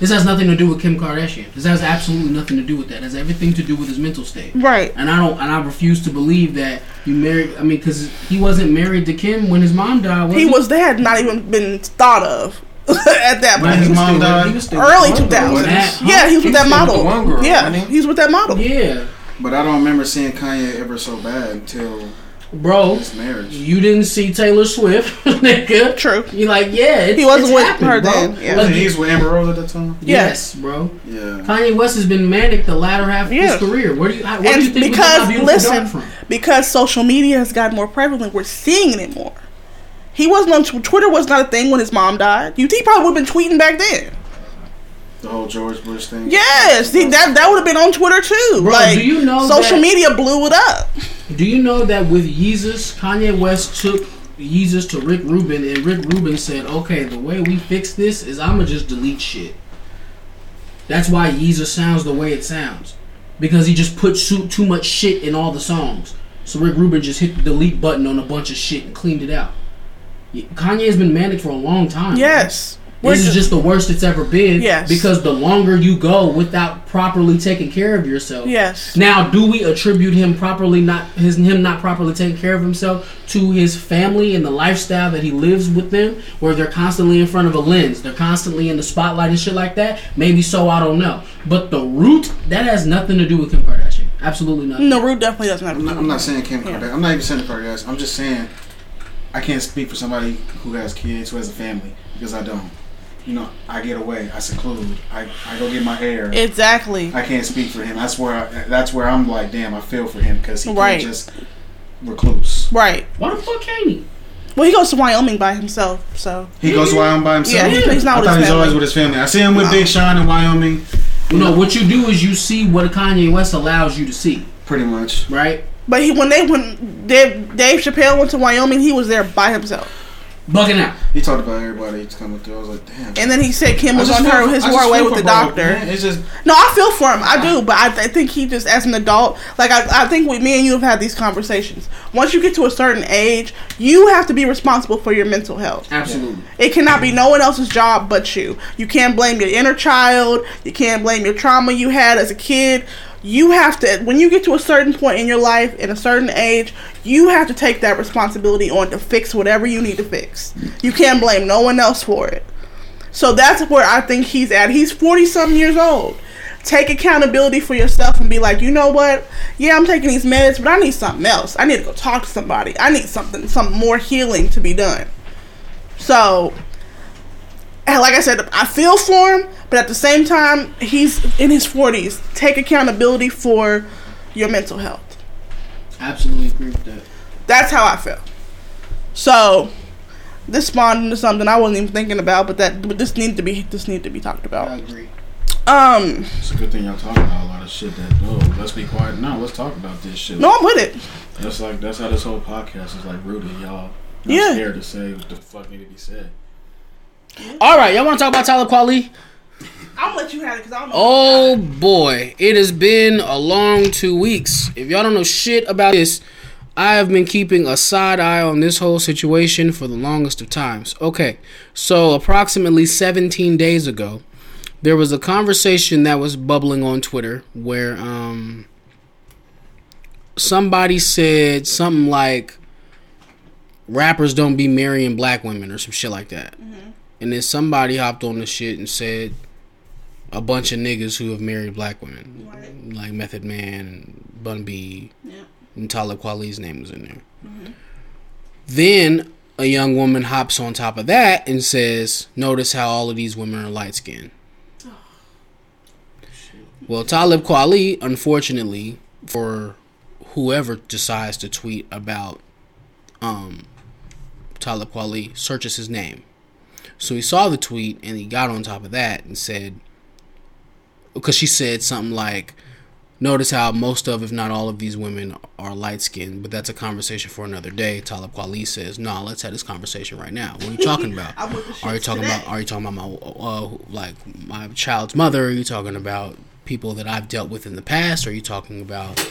This has nothing to do with Kim Kardashian. This has absolutely nothing to do with that. It has everything to do with his mental state. right. And I don't, and I refuse to believe that you married. I mean, because he wasn't married to Kim when his mom died. Was He was. They had not even been thought of [laughs] at that point. his mom died? he was still with Early the two one girl, wasn't he? thousands. Matt, Yeah, he was with was that still with model. one girl, yeah, wasn't he? he was with that model. Yeah, But I don't remember seeing Kanye ever so bad until bro. his marriage. You didn't see Taylor Swift, [laughs] nigga. True. You're like, yeah, it's, He wasn't it's with happened, her bro. then, yeah. Wasn't he was with Amber Rose at that time? Yes, bro. Yeah. Kanye West has been manic the latter half Yeah. of his career. Where do you, how- where do you think we got because listen, from? because social media has gotten more prevalent, we're seeing it more. He wasn't on Twitter. Was not a thing when his mom died. You, he probably would have been tweeting back then. The whole George Bush thing. Yes, he, that that would have been on Twitter too. Bro, like, do you know social that- media blew it up? Do you know that with Yeezus, Kanye West took Yeezus to Rick Rubin, and Rick Rubin said, "Okay, the way we fix this is I'ma just delete shit." That's why Yeezus sounds the way it sounds, because he just put too, too much shit in all the songs. So Rick Rubin just hit the delete button on a bunch of shit and cleaned it out. Kanye has been manic for a long time. Yes, We're This is just the worst it's ever been. Yes. Because the longer you go without properly taking care of yourself. yes. Now, do we attribute him properly not his him not properly taking care of himself to his family and the lifestyle that he lives with them, where they're constantly in front of a lens, they're constantly in the spotlight and shit like that? Maybe so, I don't know. But the root that has nothing to do with Kim Kardashian. Absolutely nothing. No, Root definitely doesn't have to I'm not, I'm not saying Kim Yeah. Kardashian. I'm not even saying Kardashian. I'm just saying I can't speak for somebody who has kids, who has a family, because I don't. You know, I get away. I seclude. I, I go get my hair. Exactly. I can't speak for him. That's where I, that's where I'm like, damn, I feel for him because he Right. can't just recluse. Right. Why the fuck can't he? Well, he goes to Wyoming by himself, so He goes to Wyoming by himself. yeah, he's, he's not I with thought his he's always with his family. I see him with Big Sean in Wyoming, You know what you do is you see what Kanye West allows you to see, pretty much. right? But he when they when Dave, Dave Chappelle went to Wyoming, he was there by himself. Bugging out. He talked about everybody he's coming through. I was like, damn. And then he said Kim I was on her for- his I war away with the doctor. man. It's just No, I feel for him. I do, but I, I think he just as an adult, like I, I think we, me and you have had these conversations. Once you get to a certain age, you have to be responsible for your mental health. Absolutely. It cannot be no one else's job but you. You can't blame your inner child. You can't blame your trauma you had as a kid. You have to, when you get to a certain point in your life, in a certain age, you have to take that responsibility on to fix whatever you need to fix. You can't blame no one else for it. So that's where I think he's at. He's 40 something years old. Take accountability for yourself and be like, you know what? Yeah, I'm taking these meds, but I need something else. I need to go talk to somebody. I need something, some more healing to be done. So, and like I said, I feel for him, but at the same time, he's in his 40s. Take accountability for your mental health. Absolutely agree with that. That's how I feel. So, this spawned into something I wasn't even thinking about, but that but this needed to be this needed to be talked about. I agree. Um, it's a good thing y'all talking about a lot of shit. That oh, let's be quiet now. Let's talk about this shit. no, I'm with it. That's like that's how this whole podcast is like rooted. Y'all not Yeah. scared to say what the fuck need to be said. All right, y'all want to talk about Talib Kweli? I'm gonna let you have it because I don't know. Oh boy, it has been a long two weeks. If y'all don't know shit about this, I have been keeping a side eye on this whole situation for the longest of times. Okay, so approximately 17 days ago, there was a conversation that was bubbling on Twitter where um somebody said something like rappers don't be marrying black women or some shit like that. And then somebody hopped on the shit and said a bunch of niggas who have married black women, like Method Man and Bun B, and Talib Kweli's name was in there. Then a young woman hops on top of that and says, "Notice how all of these women are light skinned." Well, Talib Kweli, unfortunately, for whoever decides to tweet about um, Talib Kweli, searches his name. So he saw the tweet and he got on top of that and said, because she said something like, Notice how most of, if not all of these women are light skinned, but that's a conversation for another day. Talib Kweli says, No, let's have this conversation right now. What are you talking about? I'm with the are you talking today. about are you talking about my uh, like my child's mother? Are you talking about people that I've dealt with in the past? Are you talking about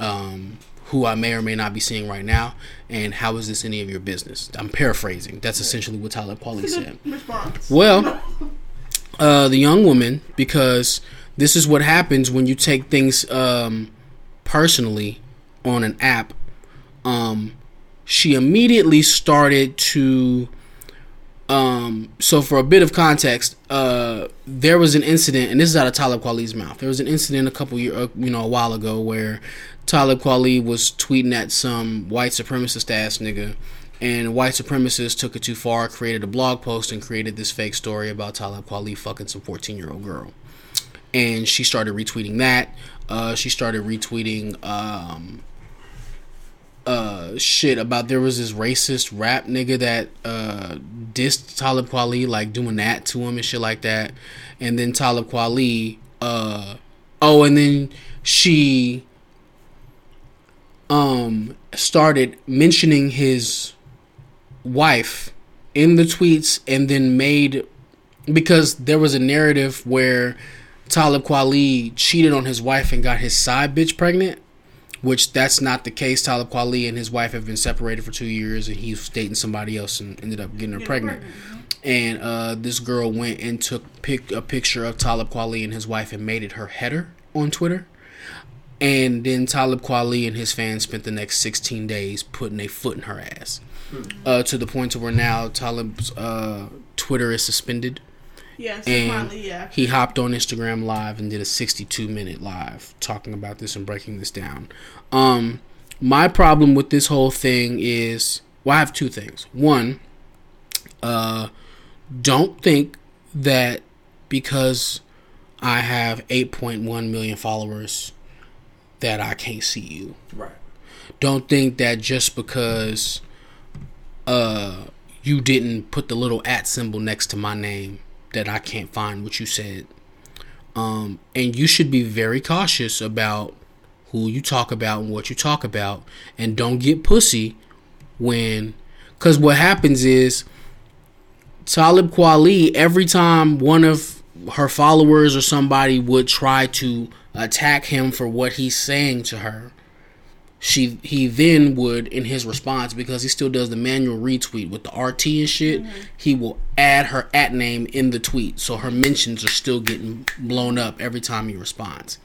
um, who I may or may not be seeing right now? And how is this any of your business? I'm paraphrasing. That's essentially what Talib Kweli said. Response. Well, uh, the young woman, because this is what happens when you take things um, personally on an app. Um, she immediately started to. Um, so for a bit of context, uh, there was an incident, and this is out of Talib Kweli's mouth. There was an incident a couple year, uh, you know, a while ago where Talib Kweli was tweeting at some white supremacist ass nigga, and white supremacists took it too far, created a blog post, and created this fake story about Talib Kweli fucking some fourteen year old girl. And she started retweeting that. Uh, she started retweeting um, uh shit about there was this racist rap nigga that uh dissed Talib Kweli like doing that to him and shit like that and then Talib Kweli uh oh and then she um started mentioning his wife in the tweets and then made because there was a narrative where Talib Kweli cheated on his wife and got his side bitch pregnant which that's not the case. Talib Kweli and his wife have been separated for two years, and he's dating somebody else and ended up getting her pregnant. And uh, this girl went and took pic- a picture of Talib Kweli and his wife and made it her header on Twitter. And then Talib Kweli and his fans spent the next 16 days putting a foot in her ass. Uh, to the point to where now Talib's uh, Twitter is suspended Yes, and finally, yeah. he hopped on Instagram live and did a 62 minute live talking about this and breaking this down. Um, my problem with this whole thing is well, I have two things. One, uh, don't think that because I have 8.1 million followers that I can't see you. Right. don't think that just because uh you didn't put the little at symbol next to my name that I can't find what you said. Um, and you should be very cautious about who you talk about and what you talk about, and don't get pussy when, because what happens is Talib Kweli every time one of her followers or somebody would try to attack him for what he's saying to her she he then would in his response because he still does the manual retweet with the RT and shit mm-hmm. he will add her at name in the tweet so her mentions are still getting blown up every time he responds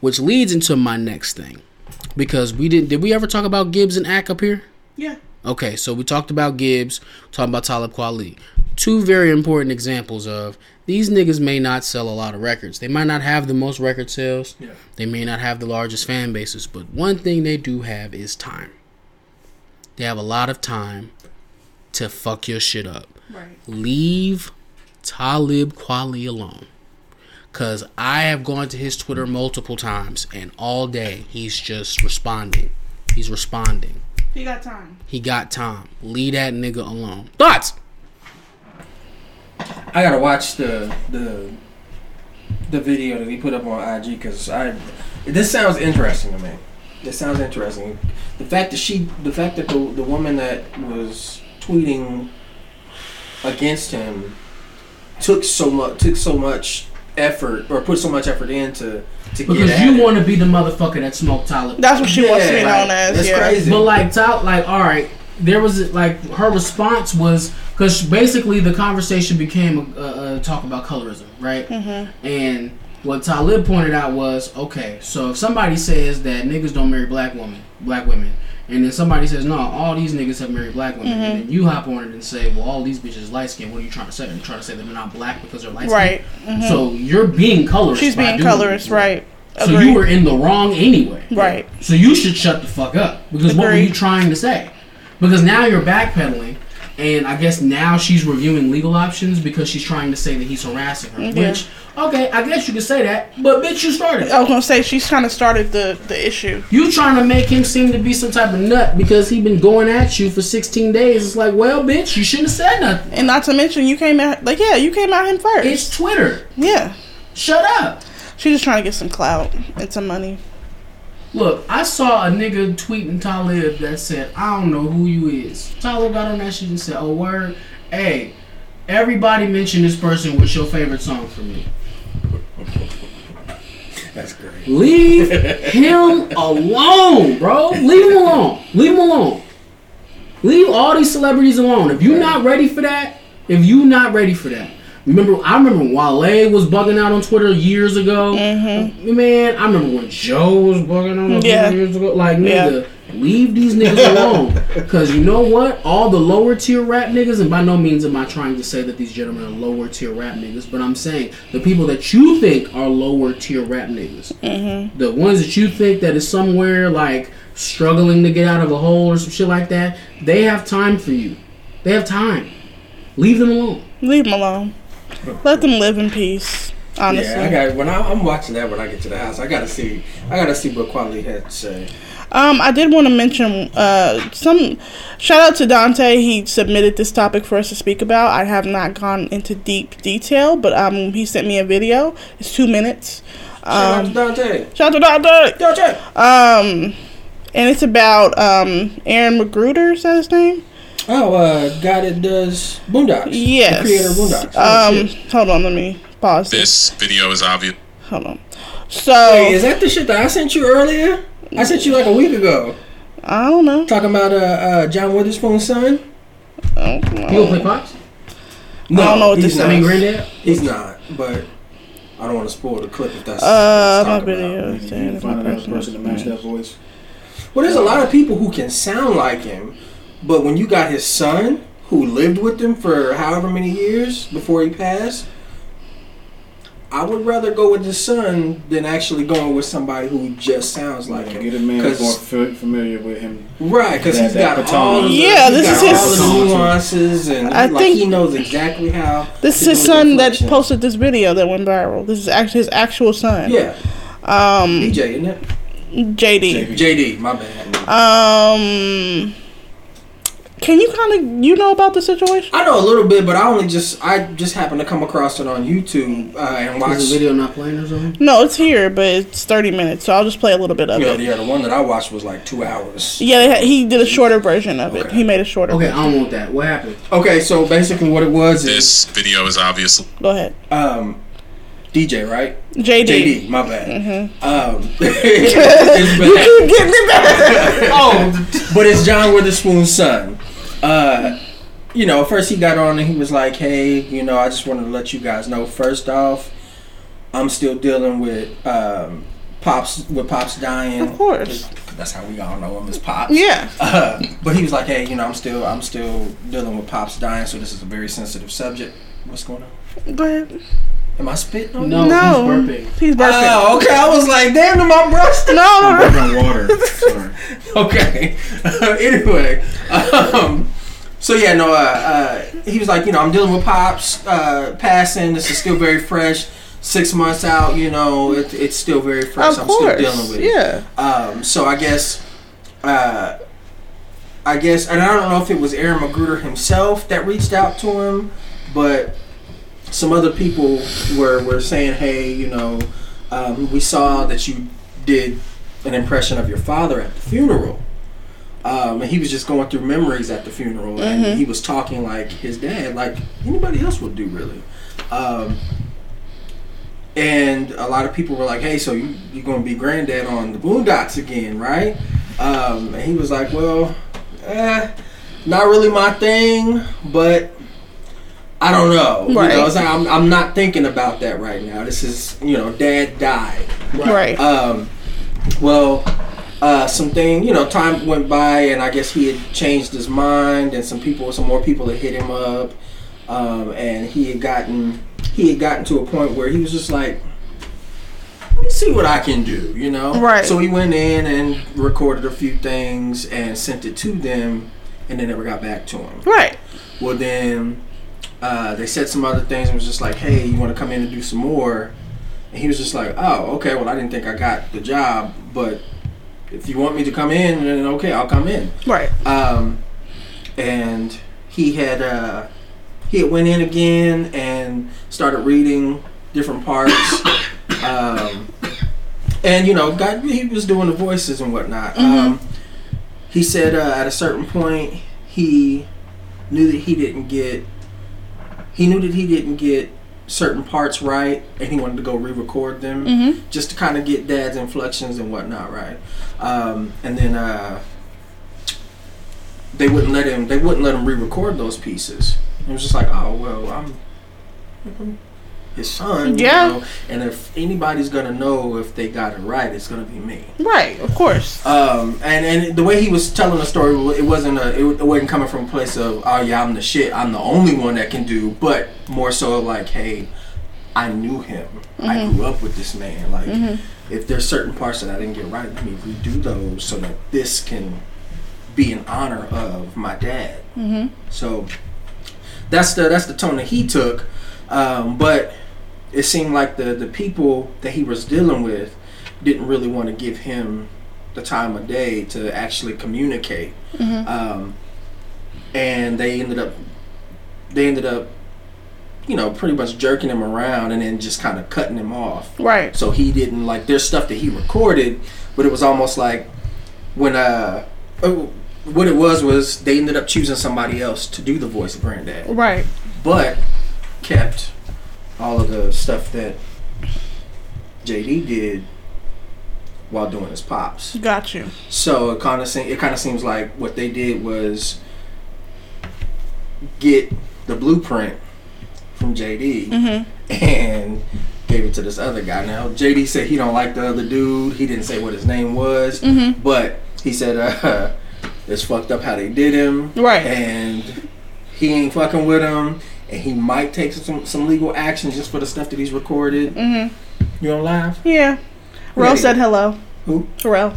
which leads into my next thing because we didn't did we ever talk about Gibbs and Ack up here Yeah. Okay, so we talked about Gibbs, talking about Talib Kweli. Two very important examples of these niggas may not sell a lot of records. They might not have the most record sales. Yeah. They may not have the largest fan bases, but one thing they do have is time. They have a lot of time to fuck your shit up. Right. Leave Talib Kweli alone. Cause I have gone to his Twitter multiple times and all day he's just responding. He's responding. He got time. He got time. Leave that nigga alone. Thoughts? I gotta watch the the the video that he put up on IG because I this sounds interesting to me. This sounds interesting. The fact that she, the fact that the the woman that was tweeting against him took so much took so much effort or put so much effort into to Because you want to be the motherfucker that smoked Talib. That's what she wants to be Yeah, known like, as. That's yeah. crazy. But like, Talib, like, all right, there was like her response was because basically the conversation became a, a, talk about colorism, right? Mm-hmm. And what Talib pointed out was, okay, so if somebody says that niggas don't marry black women, black women, and then somebody says no, all these niggas have married black women, Mm-hmm. and then you hop on it and say, well, all these bitches light skinned. What are you trying to say? Are you trying to say that they're not black because they're light skinned? Right. So you're being colorist. She's being colorist, right. So Agreed. you were in the wrong anyway. Right. So you should shut the fuck up because what were you trying to say? Because now you're backpedaling, and I guess now she's reviewing legal options because she's trying to say that he's harassing her. Yeah. Which, okay, I guess you could say that, but bitch, you started. I was gonna say she's kind of started the the issue. You trying to make him seem to be some type of nut because he been going at you for 16 days. It's like, well, bitch, you shouldn't have said nothing. And not to mention, you came out like yeah, you came out him first. It's Twitter. yeah, Shut up. she's just trying to get some clout and some money. Look, I saw a nigga tweeting Talib that said, I don't know who you is. Talib got on that shit and said, Oh, word. Hey, everybody mention this person. What's your favorite song for me? [laughs] That's great. Leave him alone, bro. Leave him alone. Leave him alone. Leave all these celebrities alone. If you're not ready for that, if you're not ready for that. Remember, I remember when Wale was bugging out on Twitter years ago. Mm-hmm. Man, I remember when Joe was bugging out on Twitter Yeah. years ago. Like, Yeah. nigga, leave these niggas [laughs] alone. Because you know what? All the lower tier rap niggas, and by no means am I trying to say that these gentlemen are lower tier rap niggas, but I'm saying the people that you think are lower tier rap niggas, mm-hmm. the ones that you think that is somewhere like struggling to get out of a hole or some shit like that, they have time for you. They have time. Leave them alone. Leave them alone. Let them live in peace. Honestly. Yeah, I got when I, I'm watching that when I get to the house. I gotta see. I gotta see what Kweli had to say. Um, I did want to mention uh, some shout out to Dante. He submitted this topic for us to speak about. I have not gone into deep detail, but um, he sent me a video. It's two minutes. Shout out to Um, Dante. shout out to Dante. Dante. Um, and it's about um Aaron McGruder. Is that his name? Oh, uh, guy that does Boondocks. Yes. The creator of Boondocks. Oh, Um, shit. hold on. Let me pause. This. This video is obvious. Hold on. So Wait, is that the shit that I sent you earlier? I sent you like a week ago. I don't know. Talking about uh, uh John Witherspoon's son. I don't know. gonna play Pops? No, don't know what he's this not. I mean, Granddad? He's not, but I don't want to spoil the clip if that's. Uh, what my it's talking about. video. You is saying find my another person to match that voice. Well, there's a lot of people who can sound like him, but when you got his son who lived with him for however many years before he passed, I would rather go with his son than actually going with somebody who just sounds like Like, him. get a man that's 'Cause- more fa- familiar with him. Right, because That- he's that got baton. all the, Yeah, this is his- all the [laughs] nuances, and I like think- he knows exactly how. This is his son that posted this video that went viral. This is actually his actual son. Yeah, Um. DJ, isn't it? JD. JD, my bad. Um, can you kind of you know about the situation? I know a little bit, but I only just I just happened to come across it on YouTube uh, and watch. Is the video not playing or something? No, it's here, but it's thirty minutes, so I'll just play a little bit of Yeah, it. yeah, the one that I watched was like two hours. Yeah, he did a shorter version of it. He made a shorter. Okay, I don't want that. What happened? Okay, so basically what it was is This video is obviously Go ahead, um, DJ, right? JD. JD, my bad. Mm-hmm. Um, [laughs] [laughs] it's bad. Getting it back. [laughs] oh, but it's John Witherspoon's son. Uh, you know, first he got on and he was like, "Hey, you know, I just wanted to let you guys know. First off, I'm still dealing with um, pops with pops dying. Of course. that's how we all know him as pops. Yeah. Uh, but he was like, "Hey, you know, I'm still I'm still dealing with pops dying, so this is a very sensitive subject. What's going on? Go ahead. Am I spitting? on No, you? No, he's burping. He's burping. Oh, okay. I was like, damn, am I brushed? no, no, no. Burping water. [laughs] Sorry. okay. [laughs] anyway, um, so yeah, no, uh, uh, he was like, you know, I'm dealing with pops uh, passing. This is still very fresh. Six months out, you know, it, it's still very fresh. Of I'm course. still dealing with it. Yeah. Um, so I guess, uh, I guess, and I don't know if it was Aaron McGruder himself that reached out to him, but some other people were were saying, hey, you know, um, we saw that you did an impression of your father at the funeral. Um, and he was just going through memories at the funeral, and he was talking like his dad, like anybody else would do, really. Um, and a lot of people were like, "Hey, so you you're gonna be granddad on the Boondocks again, right?" Um, and he was like, "Well, eh, not really my thing, but I don't know. Right. You know, it's like, I'm I'm not thinking about that right now. This is you know, Dad died. Right. Um, well, uh, something you know, time went by, and I guess he had changed his mind, and some people, some more people had hit him up, um, and he had gotten he had gotten to a point where he was just like, let me see what I can do, you know. Right. So he went in and recorded a few things and sent it to them, and they never got back to him. Right. Well, then uh, they said some other things and was just like, hey, you want to come in and do some more? And he was just like, oh, okay, well, I didn't think I got the job, but if you want me to come in, then okay, I'll come in. Right. Um, and he had uh, he had went in again and started reading different parts. [coughs] um, and you know, got he was doing the voices and whatnot. Um, he said uh, at a certain point he knew that he didn't get he knew that he didn't get certain parts right and he wanted to go re-record them Mhm. just to kind of get dad's inflections and whatnot right um, and then uh, they wouldn't let him they wouldn't let him re-record those pieces it was just like oh well i'm, I'm his son you Yeah. know, and if anybody's gonna know if they got it right it's gonna be me Right. Of course. um, and and the way he was telling the story, it wasn't a, it wasn't coming from a place of, oh yeah, I'm the shit, I'm the only one that can do, but more so like, hey, I knew him, I grew up with this man. Like, if there's certain parts that I didn't get right, let me redo those so that this can be in honor of my dad. Mhm. So that's the that's the tone that he took, um, but it seemed like the the people that he was dealing with didn't really want to give him the time of day to actually communicate. Um, and they ended up they ended up you know pretty much jerking him around and then just kind of cutting him off Right. so he didn't like there's stuff that he recorded but it was almost like when uh oh, what it was was they ended up choosing somebody else to do the voice of granddad Right. but kept all of the stuff that JD did while doing his pops. Got you. So it kind of se- it kind of seems like what they did was get the blueprint from JD Mm-hmm. and gave it to this other guy. Now JD said he don't like the other dude. He didn't say what his name was, Mhm. but he said uh, [laughs] it's fucked up how they did him, Right. And he ain't fucking with him, and he might take some some legal action just for the stuff that he's recorded. Mm-hmm. You don't laugh, Yeah. Rel said hello. Who? Rel.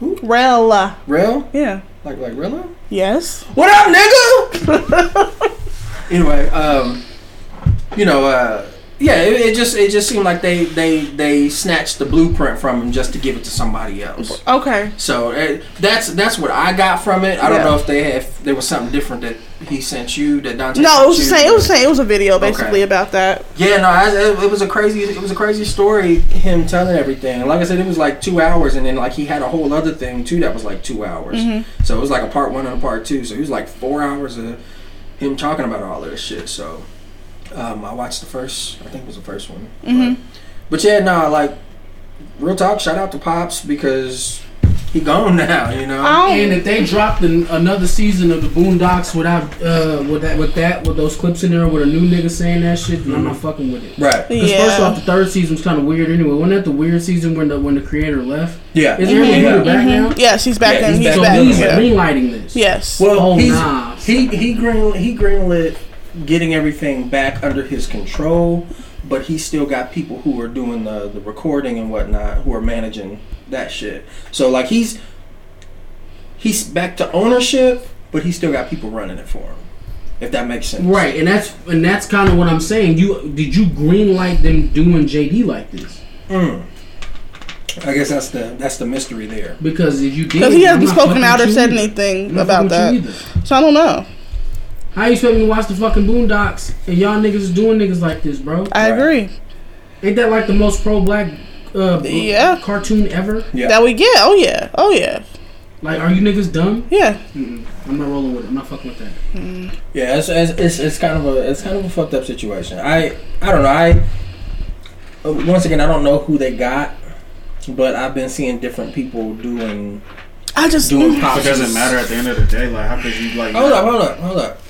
Who? Rel. real Yeah. like like Rilla? Yes. What up, nigga? [laughs] anyway, um, you know, uh, Yeah, it, it just it just seemed like they they they snatched the blueprint from him just to give it to somebody else. Okay. So uh, that's that's what I got from it. I don't know if they had if there was something different that he sent you that Dante. No, sent it was the same. It was same. It was a video basically Okay. about that. Yeah, no, I, it, it was a crazy it was a crazy story. Him telling everything. Like I said, it was like two hours, and then like he had a whole other thing too that was like two hours. Mm-hmm. So it was like a part one and a part two. So it was like four hours of him talking about all this shit. So um, I watched the first. I think it was the first one. Mhm. But, but yeah, no, like real talk. Shout out to Pops because he gone [laughs] now. You know. I don't, And if they dropped an, another season of the Boondocks without uh with that with that with those clips in there with a new nigga saying that shit, then I'm not fucking with it. Right. Because Yeah. first off, the third season was kind of weird anyway. Wasn't that the weird season when the when the creator left? Yeah. Is there any Yeah. new back now? yes, he's back Yeah, in. he's He's back So back. in. he's yeah. greenlighting this. Yes. Well, Oh, he's, nah. he he green he greenlit getting everything back under his control, but he still got people who are doing the the recording and whatnot who are managing that shit. So like he's he's back to ownership, but he still got people running it for him. If that makes sense, Right, and that's and that's kind of what I'm saying. You did you greenlight them doing JD like this? Mm. I guess that's the that's the mystery there. Because if you did, Because he hasn't spoken out or said anything about that. fucking with you either. So I don't know. How you expect me to watch the fucking Boondocks and y'all niggas is doing niggas like this, bro? I Right. agree. Ain't that like the most pro black uh, Yeah. cartoon ever? Yeah. That we get. Oh yeah. Oh yeah. Like, are you niggas dumb? Yeah. Mm-mm. I'm not rolling with it. I'm not fucking with that. Yeah, it's, it's, it's, it's kind of a it's kind of a fucked up situation. I I don't know. I uh, once again I don't know who they got, but I've been seeing different people doing I just. doing mm, pop. It doesn't matter at the end of the day. Like, how could you like? Hold up, hold up, hold up.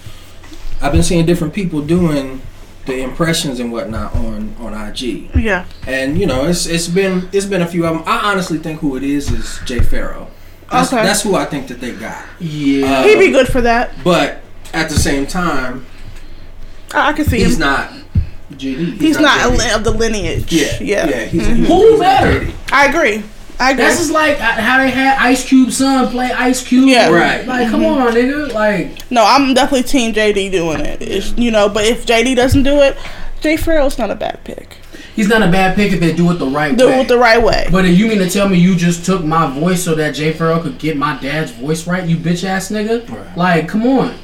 I've been seeing different people doing the impressions and whatnot on on IG, Yeah. and you know it's it's been it's been a few of them. I honestly think who it is is Jay Pharoah. That's, Okay. that's who I think that they got. Yeah. He'd be good for that. But at the same time, I, I can see he's him. not. JD. He's, not not, a JD. li- of the lineage. Yeah, Yeah. yeah. He's, Mhm. he's Who better? I agree. I agree. That's just like uh, how they had Ice Cube's son play Ice Cube. Yeah. Right. Like, come on, nigga. Like, no, I'm definitely Team JD doing it. It's, you know, but if JD doesn't do it, Jay Pharoah's not a bad pick. he's not a bad pick if they do it the right Do way. Do it the right way. But if you mean to tell me you just took my voice so that Jay Pharoah could get my dad's voice right, you bitch ass nigga? Right. Like, come on.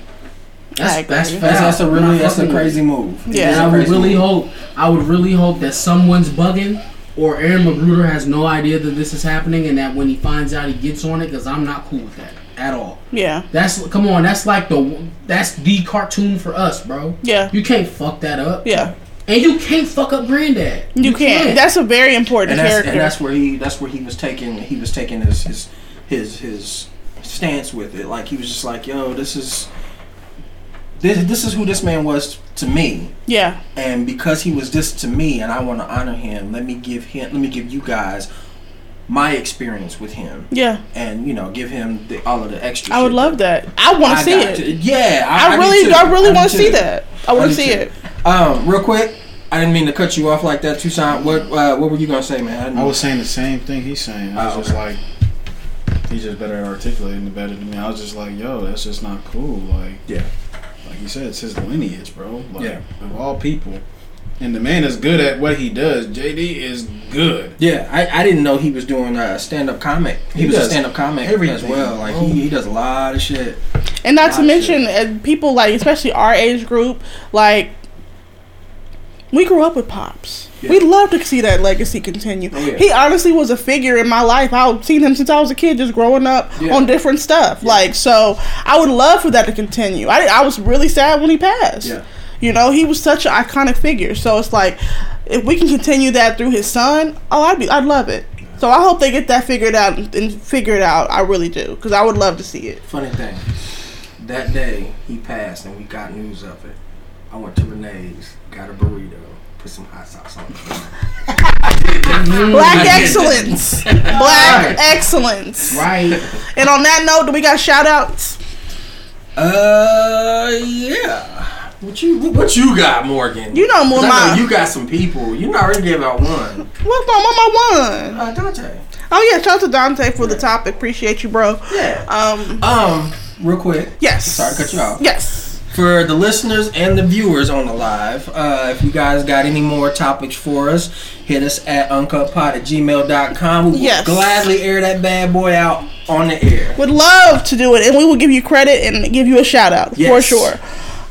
That's that's That's- That's, that's a I'm really that's a fucking crazy move. Yeah. And That's a I would really move. hope I would really hope that someone's bugging or Aaron McGruder has no idea that this is happening and that when he finds out he gets on it because I'm not cool with that at all. Yeah. That's come on, that's like the that's the cartoon for us, bro. Yeah. You can't fuck that up. Yeah. And you can't fuck up Granddad. You, can't. That's a very important and character. and that's where he that's where he was taking he was taking his his his his stance with it. Like he was just like, yo, this is this this is who this man was to me, yeah. and because he was this to me, and I want to honor him. Let me give him let me give you guys my experience with him, Yeah. and you know, give him the, all of the extra. I would love that. I want to see it. to- Yeah, I, I, really, too. I really want to see that. I want to see it. Um, real quick, I didn't mean to cut you off like that, Tucson. What uh, what were you gonna say, man? I I was saying the same thing he's saying. I was Oh, just like, he's just better at articulating it better than me. I was just like, yo, that's just not cool. Like, Yeah. Like you said, it's his lineage, bro. Like, Yeah. of all people, and the man is good at what he does. JD is good. Yeah, I, I didn't know he was doing a stand up comic. He, He was a stand up comic as well. Like bro. he, he does a lot of shit. And not to mention, uh, people like, especially our age group, like, we grew up with Pops. Yeah. We'd love to see that legacy continue. Oh, yeah. He honestly was a figure in my life. I've seen him since I was a kid, just growing up Yeah. on different stuff. Like, so I would love for that to continue. I, I was really sad when he passed. You know, he was such an iconic figure. So it's like, if we can continue that through his son, oh, I'd be, I'd love it. So I hope they get that figured out and figure it out. I really do, because I would love to see it. Funny thing, that day he passed and we got news of it. I went to Renee's, got a burrito, put some hot sauce on it. [laughs] Black excellence. [laughs] Black excellence. Right. And on that note, do we got shout outs? Uh, yeah. What you what you got, Morgan? You know more 'Cause I my- know you got some people. You already gave out one. What's my, what my one? Uh, Dante. Oh yeah, shout out to Dante for the topic. Appreciate you, bro. Yeah. Um, Um, real quick. yes. Sorry to cut you off. Yes. For the listeners and the viewers on the live, uh, if you guys got any more topics for us, hit us at uncuppod at gmail.com. We will Yes. gladly air that bad boy out on the air. Would love to do it, and we will give you credit and give you a shout out for sure.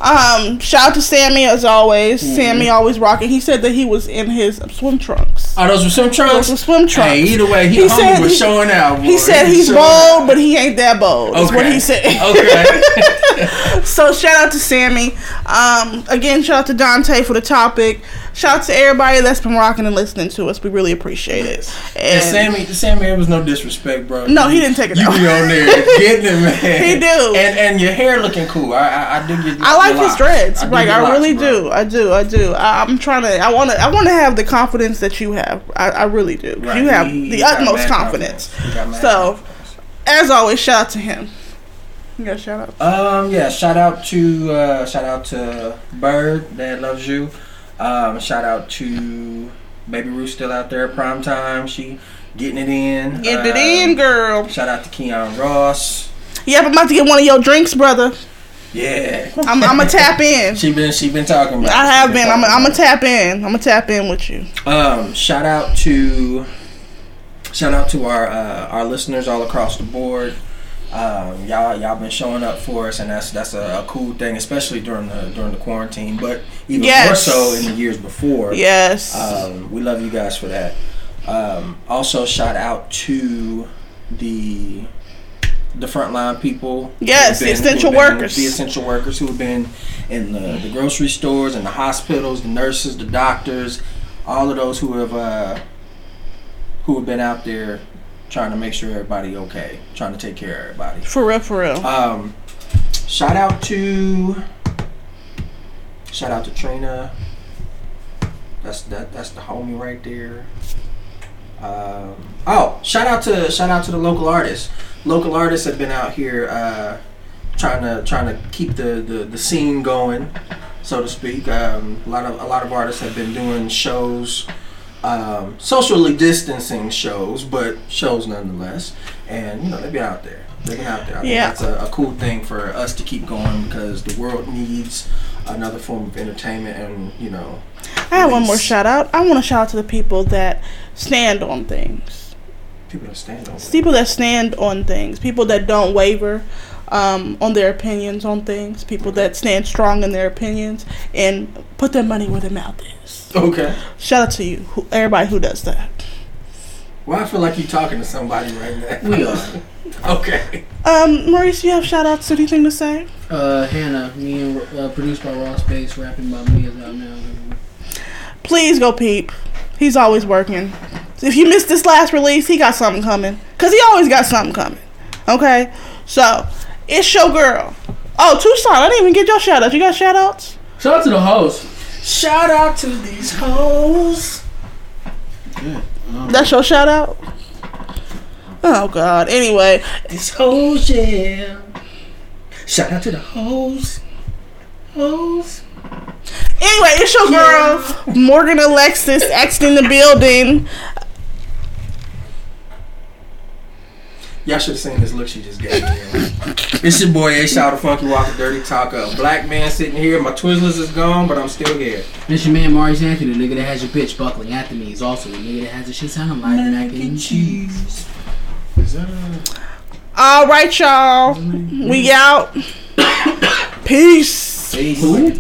Um, shout out to Sammy as always. Mm-hmm. Sammy always rocking. He said that he was in his swim trunks. Oh, those were swim trunks? Those were swim trunks. Hey, either way, he, He said was he- showing out. He said he's bold, but he ain't that bold. Is what he said. [laughs] Okay. [laughs] So shout out to Sammy. Um, again, shout out to Dante for the topic. Shout out to everybody that's been rocking and listening to us. We really appreciate it. And And Sammy, Sammy, it was no disrespect, bro. No, he didn't take it You be on there [laughs] getting it, man. He do. And and your hair looking cool. I I, I dig your. I like your his dreads. dig like I locks, really bro. do. I do. I do. I, I'm trying to. I want to. I want to have the confidence that you have. I, I really do. Right, You have he- he the got utmost confidence. He mad So, confidence. as always, shout out to him. You got a shout out. Um, yeah, shout out to uh, shout out to Bird, Dad loves you. Um, shout out to Baby Ruth still out there, prime time. She getting it in. Get it Um, in, girl. Shout out to Keon Ross. Yep, I'm about to get one of your drinks, brother. Yeah, I'm, I'm gonna [laughs] tap in. she been she been talking about. I have been. I'm, talking I'm gonna tap in. I'm gonna tap in with you. Um, shout out to shout out to our uh, our listeners all across the board. Um, y'all y'all been showing up for us, and that's that's a, a cool thing, especially during the during the quarantine, but even more so in the years before. Yes. Um, we love you guys for that. Um, also, shout out to the the frontline people. Yes, have the essential been- workers. The essential workers who have been in the, the grocery stores and the hospitals, the nurses, the doctors, all of those who have uh, who have been out there trying to make sure everybody okay, trying to take care of everybody. for real, for real. Um, shout out to shout out to Trina. That's that. That's the homie right there. Um, oh, shout out to shout out to the local artists. Local artists have been out here uh, trying to trying to keep the, the, the scene going, so to speak. Um, a lot of a lot of artists have been doing shows, um, socially distancing shows, but shows nonetheless. And you know they've been out there. They've been out there. I Yeah. that's a, a cool thing for us to keep going because the world needs another form of entertainment, and you know. I have one more shout out. I want to shout out to the people that stand on things. People that stand on. People that stand on things. People that don't waver um, on their opinions on things. People that stand strong in their opinions and put their money where their mouth is. Okay. Shout out to you, who, everybody who does that. Well, I feel like you're talking to somebody right now. We are. [laughs] okay. Um, Maurice, you have shout outs? Anything to say? Uh, Hannah, me and uh, produced by Raw Space, rapping by me is out now. Please go peep. He's always working. If you missed this last release, he got something coming. Cause he always got something coming. Okay? So, it's your girl. Oh, Tucson, I didn't even get your shout outs. You got shout outs? Shout out to the host. Shout out to these hoes. That's your shout out? Oh god. Anyway, These hoes, yeah. Shout out to the hoes. Hoes. anyway, it's your girl, Morgan Alexis, exiting the building. Y'all should have seen this look she just gave me. [laughs] it's your boy A Shout of Funky Walker Dirty Talker. A black man sitting here. My Twizzlers is gone, but I'm still here. This your man Maurice Anthony, the nigga that has your bitch buckling after me. He's also the nigga that has the shit sounding like mac and cheese. Is that a All right, y'all. We out. [coughs] Peace. Who?